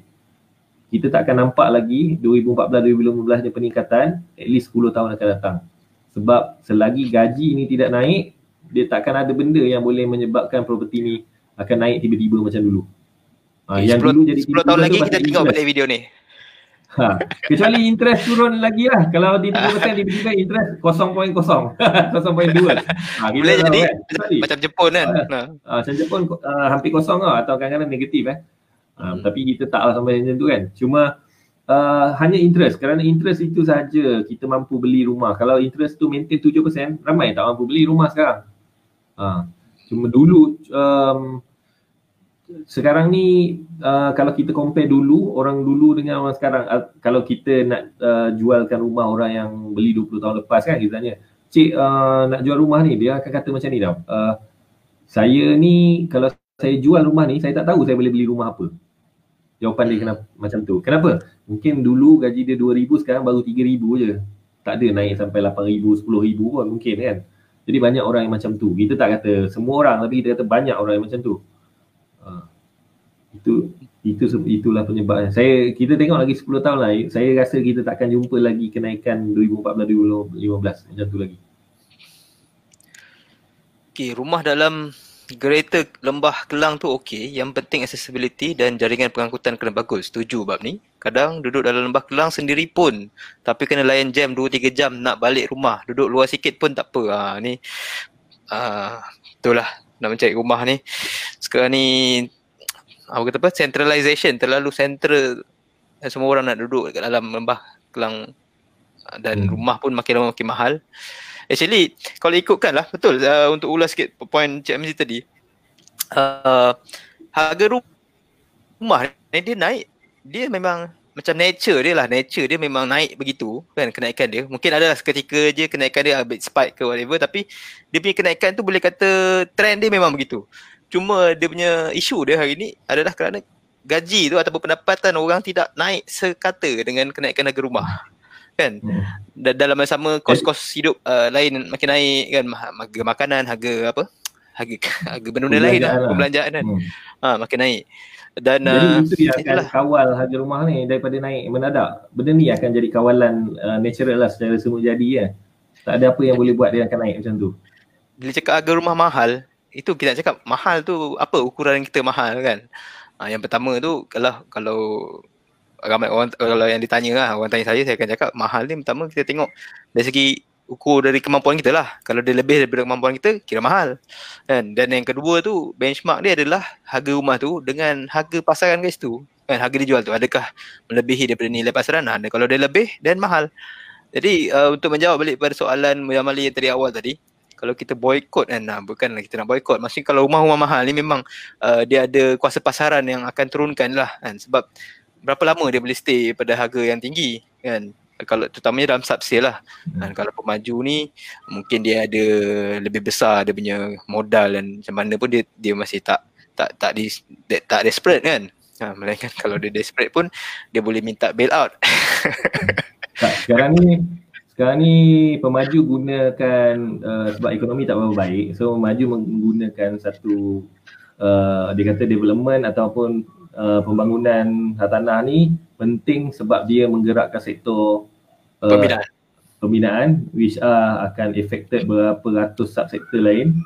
Kita tak akan nampak lagi 2014, 2015 ni peningkatan at least 10 tahun akan datang. Sebab selagi gaji ini tidak naik, dia tak akan ada benda yang boleh menyebabkan properti ni akan naik tiba-tiba macam dulu. Ha, yang 10, dulu jadi 10 tahun lagi kita tengok balik video ni. Ha. Kecuali interest turun lagi lah. Kalau di 3% tiba-tiba interest 0.0. 0.2. Ha, Boleh jadi kan? macam Jepun kan. Ha. Ha. Macam Jepun uh, hampir kosong lah atau kadang-kadang negatif eh. Ha, hmm. Tapi kita tak lah sampai macam tu kan. Cuma uh, hanya interest. Kerana interest itu saja kita mampu beli rumah. Kalau interest tu maintain 7%, ramai tak mampu beli rumah sekarang. Ha. Cuma dulu um, sekarang ni uh, kalau kita compare dulu orang dulu dengan orang sekarang uh, kalau kita nak uh, jualkan rumah orang yang beli 20 tahun lepas kan kita tanya cik uh, nak jual rumah ni? Dia akan kata macam ni tau. Uh, saya ni kalau saya jual rumah ni saya tak tahu saya boleh beli rumah apa. Jawapan dia kenapa macam tu. Kenapa? Mungkin dulu gaji dia 2000 sekarang baru 3000 je. Tak ada naik sampai 8000 10000 pun mungkin kan. Jadi banyak orang yang macam tu. Kita tak kata semua orang tapi kita kata banyak orang yang macam tu. Uh, itu itu itulah penyebabnya. Saya kita tengok lagi 10 tahun lah. Saya rasa kita takkan jumpa lagi kenaikan 2014 2015 macam tu lagi. Okay, rumah dalam Greater Lembah Kelang tu okey. Yang penting accessibility dan jaringan pengangkutan kena bagus. Setuju bab ni. Kadang duduk dalam Lembah Kelang sendiri pun tapi kena layan jam 2-3 jam nak balik rumah. Duduk luar sikit pun tak apa. Ha, ni uh, itulah nak mencari rumah ni. Sekarang ni apa kata apa centralization terlalu central semua orang nak duduk kat dalam Lembah Kelang dan hmm. rumah pun makin lama makin mahal. Actually kalau ikutkan lah betul uh, untuk ulas sikit point Cik Amzi tadi uh, harga rumah ni dia naik dia memang macam nature dia lah. Nature dia memang naik begitu kan kenaikan dia. Mungkin ada seketika je kenaikan dia a bit spike ke whatever tapi dia punya kenaikan tu boleh kata trend dia memang begitu. Cuma dia punya isu dia hari ni adalah kerana gaji tu ataupun pendapatan orang tidak naik sekata dengan kenaikan harga rumah kan. Hmm. dalam masa sama kos-kos hidup uh, lain makin naik kan. Harga makanan harga apa? Harga harga benda-benda lain lah, lah. pembelanjaan kan. Hmm. ha, makin naik dan jadi uh, itu dia akan itulah. kawal harga rumah ni daripada naik mendadak. Benda ni akan jadi kawalan uh, natural lah secara semua jadi ya. Tak ada apa yang boleh buat dia akan naik macam tu. Bila cakap harga rumah mahal itu kita nak cakap mahal tu apa ukuran kita mahal kan? Ha, yang pertama tu kalau kalau ramai orang kalau yang ditanya lah orang tanya saya saya akan cakap mahal ni pertama kita tengok dari segi ukur dari kemampuan kita lah. Kalau dia lebih daripada kemampuan kita kira mahal. Kan? Dan yang kedua tu benchmark dia adalah harga rumah tu dengan harga pasaran guys tu kan? Harga dijual tu adakah melebihi daripada nilai pasaran? Dan kalau dia lebih dan mahal. Jadi uh, untuk menjawab balik pada soalan Mujamali yang tadi awal tadi kalau kita boykot kan nah, bukanlah kita nak boykot maksudnya kalau rumah-rumah mahal ni memang uh, dia ada kuasa pasaran yang akan turunkan lah kan? Sebab berapa lama dia boleh stay pada harga yang tinggi kan kalau terutamanya dalam subsale lah. Dan kalau pemaju ni mungkin dia ada lebih besar dia punya modal dan macam mana pun dia dia masih tak tak tak di tak desperate kan? Ha, melainkan kalau dia desperate pun dia boleh minta bail out. Tak, sekarang ni sekarang ni pemaju gunakan uh, sebab ekonomi tak berapa baik so pemaju menggunakan satu uh, dia kata development ataupun uh, pembangunan hartanah ni penting sebab dia menggerakkan sektor uh, pembinaan. pembinaan which are akan affected berapa ratus subsektor lain.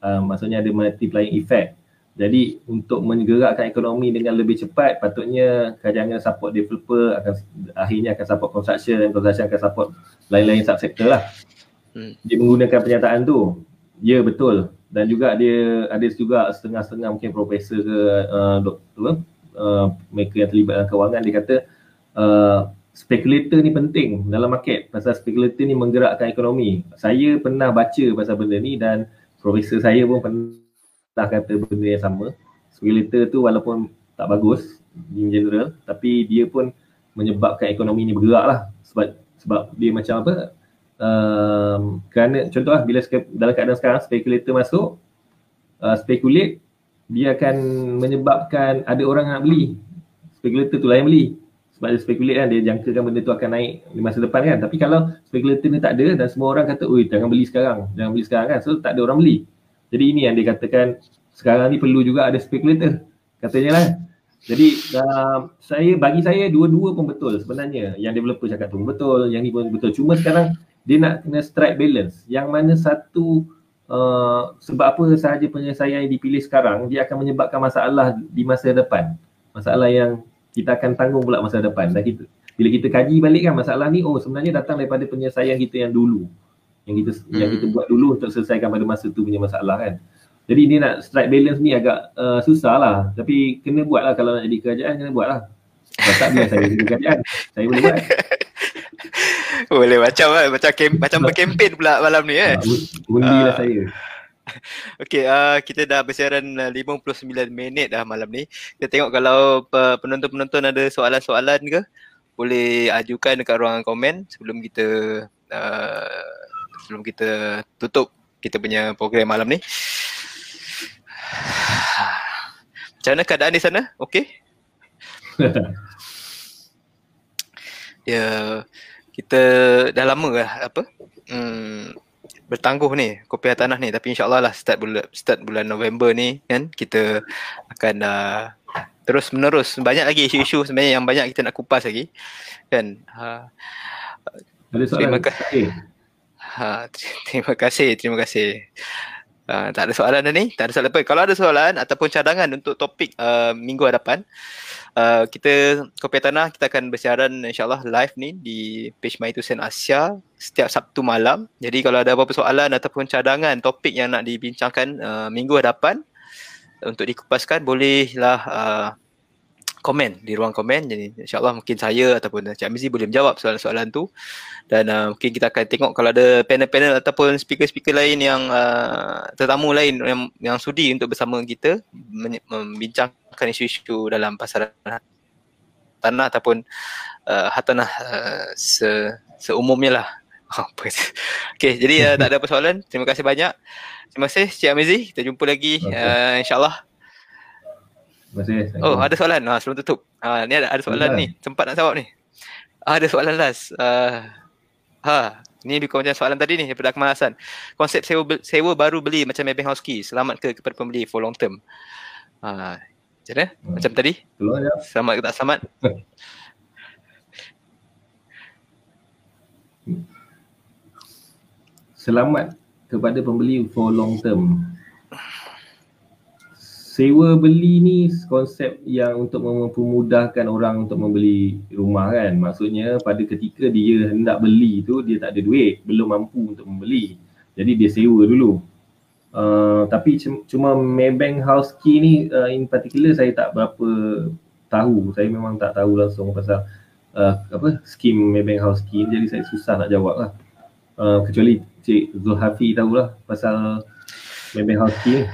Uh, maksudnya ada multiplying effect. Jadi untuk menggerakkan ekonomi dengan lebih cepat patutnya kerajaan support developer akan akhirnya akan support construction dan construction akan support lain-lain subsektor lah. Hmm. dia menggunakan pernyataan tu ya betul. Dan juga dia ada juga setengah-setengah mungkin profesor ke uh, doktor uh, mereka yang terlibat dalam kewangan dia kata uh, spekulator ni penting dalam market pasal spekulator ni menggerakkan ekonomi. Saya pernah baca pasal benda ni dan profesor saya pun pernah kata benda yang sama. Spekulator tu walaupun tak bagus in general tapi dia pun menyebabkan ekonomi ni bergerak lah sebab sebab dia macam apa um, kerana contoh lah bila dalam keadaan sekarang spekulator masuk uh, speculate dia akan menyebabkan ada orang nak beli. Spekulator tu lah yang beli. Sebab dia speculate kan dia jangkakan benda tu akan naik di masa depan kan. Tapi kalau spekulator ni tak ada dan semua orang kata oi jangan beli sekarang jangan beli sekarang kan. So tak ada orang beli. Jadi ini yang dia katakan sekarang ni perlu juga ada spekulator. Katanya lah. Jadi uh, saya bagi saya dua-dua pun betul sebenarnya. Yang developer cakap tu betul yang ni pun betul. Cuma sekarang dia nak kena strike balance. Yang mana satu uh, sebab apa sahaja penyelesaian yang dipilih sekarang dia akan menyebabkan masalah di masa depan. Masalah yang kita akan tanggung pula masa depan. Dan kita bila kita kaji balik kan masalah ni oh sebenarnya datang daripada penyelesaian kita yang dulu. Yang kita hmm. yang kita buat dulu untuk selesaikan pada masa tu punya masalah kan. Jadi ni nak strike balance ni agak uh, susah lah. Tapi kena buat lah kalau nak jadi kerajaan kena buat lah kalau tak biar saya jadi kerajaan saya boleh buat boleh macam kan macam kem, macam berkempen pula malam ni eh. Undilah uh, saya. Okay, uh, kita dah bersiaran 59 minit dah malam ni. Kita tengok kalau penonton-penonton ada soalan-soalan ke, boleh ajukan dekat ruangan komen sebelum kita uh, sebelum kita tutup kita punya program malam ni. Macam mana keadaan di sana? Okay? ya, kita dah lama lah apa hmm, bertangguh ni kopi tanah ni. Tapi insyaallah lah start bulan start bulan November ni kan kita akan uh, terus menerus banyak lagi isu-isu sebenarnya yang banyak kita nak kupas lagi kan. Uh, terima kasih ha, terima kasih terima kasih uh, tak ada soalan dah ni tak ada soalan apa kalau ada soalan ataupun cadangan untuk topik uh, minggu hadapan Uh, kita Kopi Tanah kita akan bersiaran insyaallah live ni di page My Tusen Asia setiap Sabtu malam. Jadi kalau ada apa-apa soalan ataupun cadangan topik yang nak dibincangkan uh, minggu hadapan untuk dikupaskan bolehlah uh, komen di ruang komen jadi insyaallah mungkin saya ataupun Cik Amizi boleh menjawab soalan-soalan tu dan uh, mungkin kita akan tengok kalau ada panel-panel ataupun speaker-speaker lain yang uh, tetamu lain yang yang sudi untuk bersama kita membincangkan isu-isu dalam pasaran tanah ataupun uh, hartanah uh, se seumumnya lah. okay, jadi uh, tak ada persoalan. Terima kasih banyak. Terima kasih Cik Amizi. Kita jumpa lagi okay. uh, insyaAllah. Kasih. Oh, ada soalan. Ha, sebelum tutup. Ha, ni ada, ada soalan ni. Sempat nak jawab ni. Ha, ada soalan last. Uh, ha, ni bukan macam soalan tadi ni daripada Akmal Hassan. Konsep sewa, sewa baru beli macam Maybank House Key. Selamat ke kepada pembeli for long term? Ha, macam mana? Hmm. Macam tadi? Keluar ya. Selamat ke tak selamat? selamat kepada pembeli for long term sewa beli ni konsep yang untuk mempermudahkan orang untuk membeli rumah kan? Maksudnya pada ketika dia hendak beli tu dia tak ada duit belum mampu untuk membeli. Jadi dia sewa dulu. Uh, tapi cuma Maybank House Key ni uh, in particular saya tak berapa tahu. Saya memang tak tahu langsung pasal uh, apa skim Maybank House Key jadi saya susah nak jawab lah. Uh, kecuali Cik Zulhafi tahulah pasal Maybank House Key ni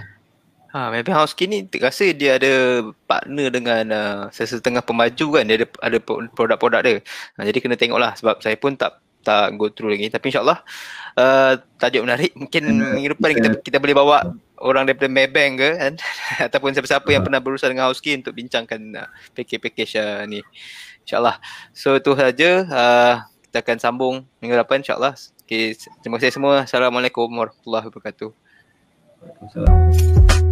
Ha, Maybank House Key ni terasa dia ada partner dengan uh, sesetengah pemaju kan dia ada ada produk-produk dia. Ha, jadi kena tengoklah sebab saya pun tak tak go through lagi tapi insyaallah uh, tajuk menarik mungkin hmm. minggu depan kita kita boleh bawa orang daripada Maybank ke kan ataupun siapa-siapa yang pernah berurusan dengan House Key untuk bincangkan uh, package-package uh, ni. Insyaallah. So itu saja uh, kita akan sambung minggu depan insyaallah. Okay, terima kasih semua. Assalamualaikum warahmatullahi wabarakatuh. Waalaikumsalam.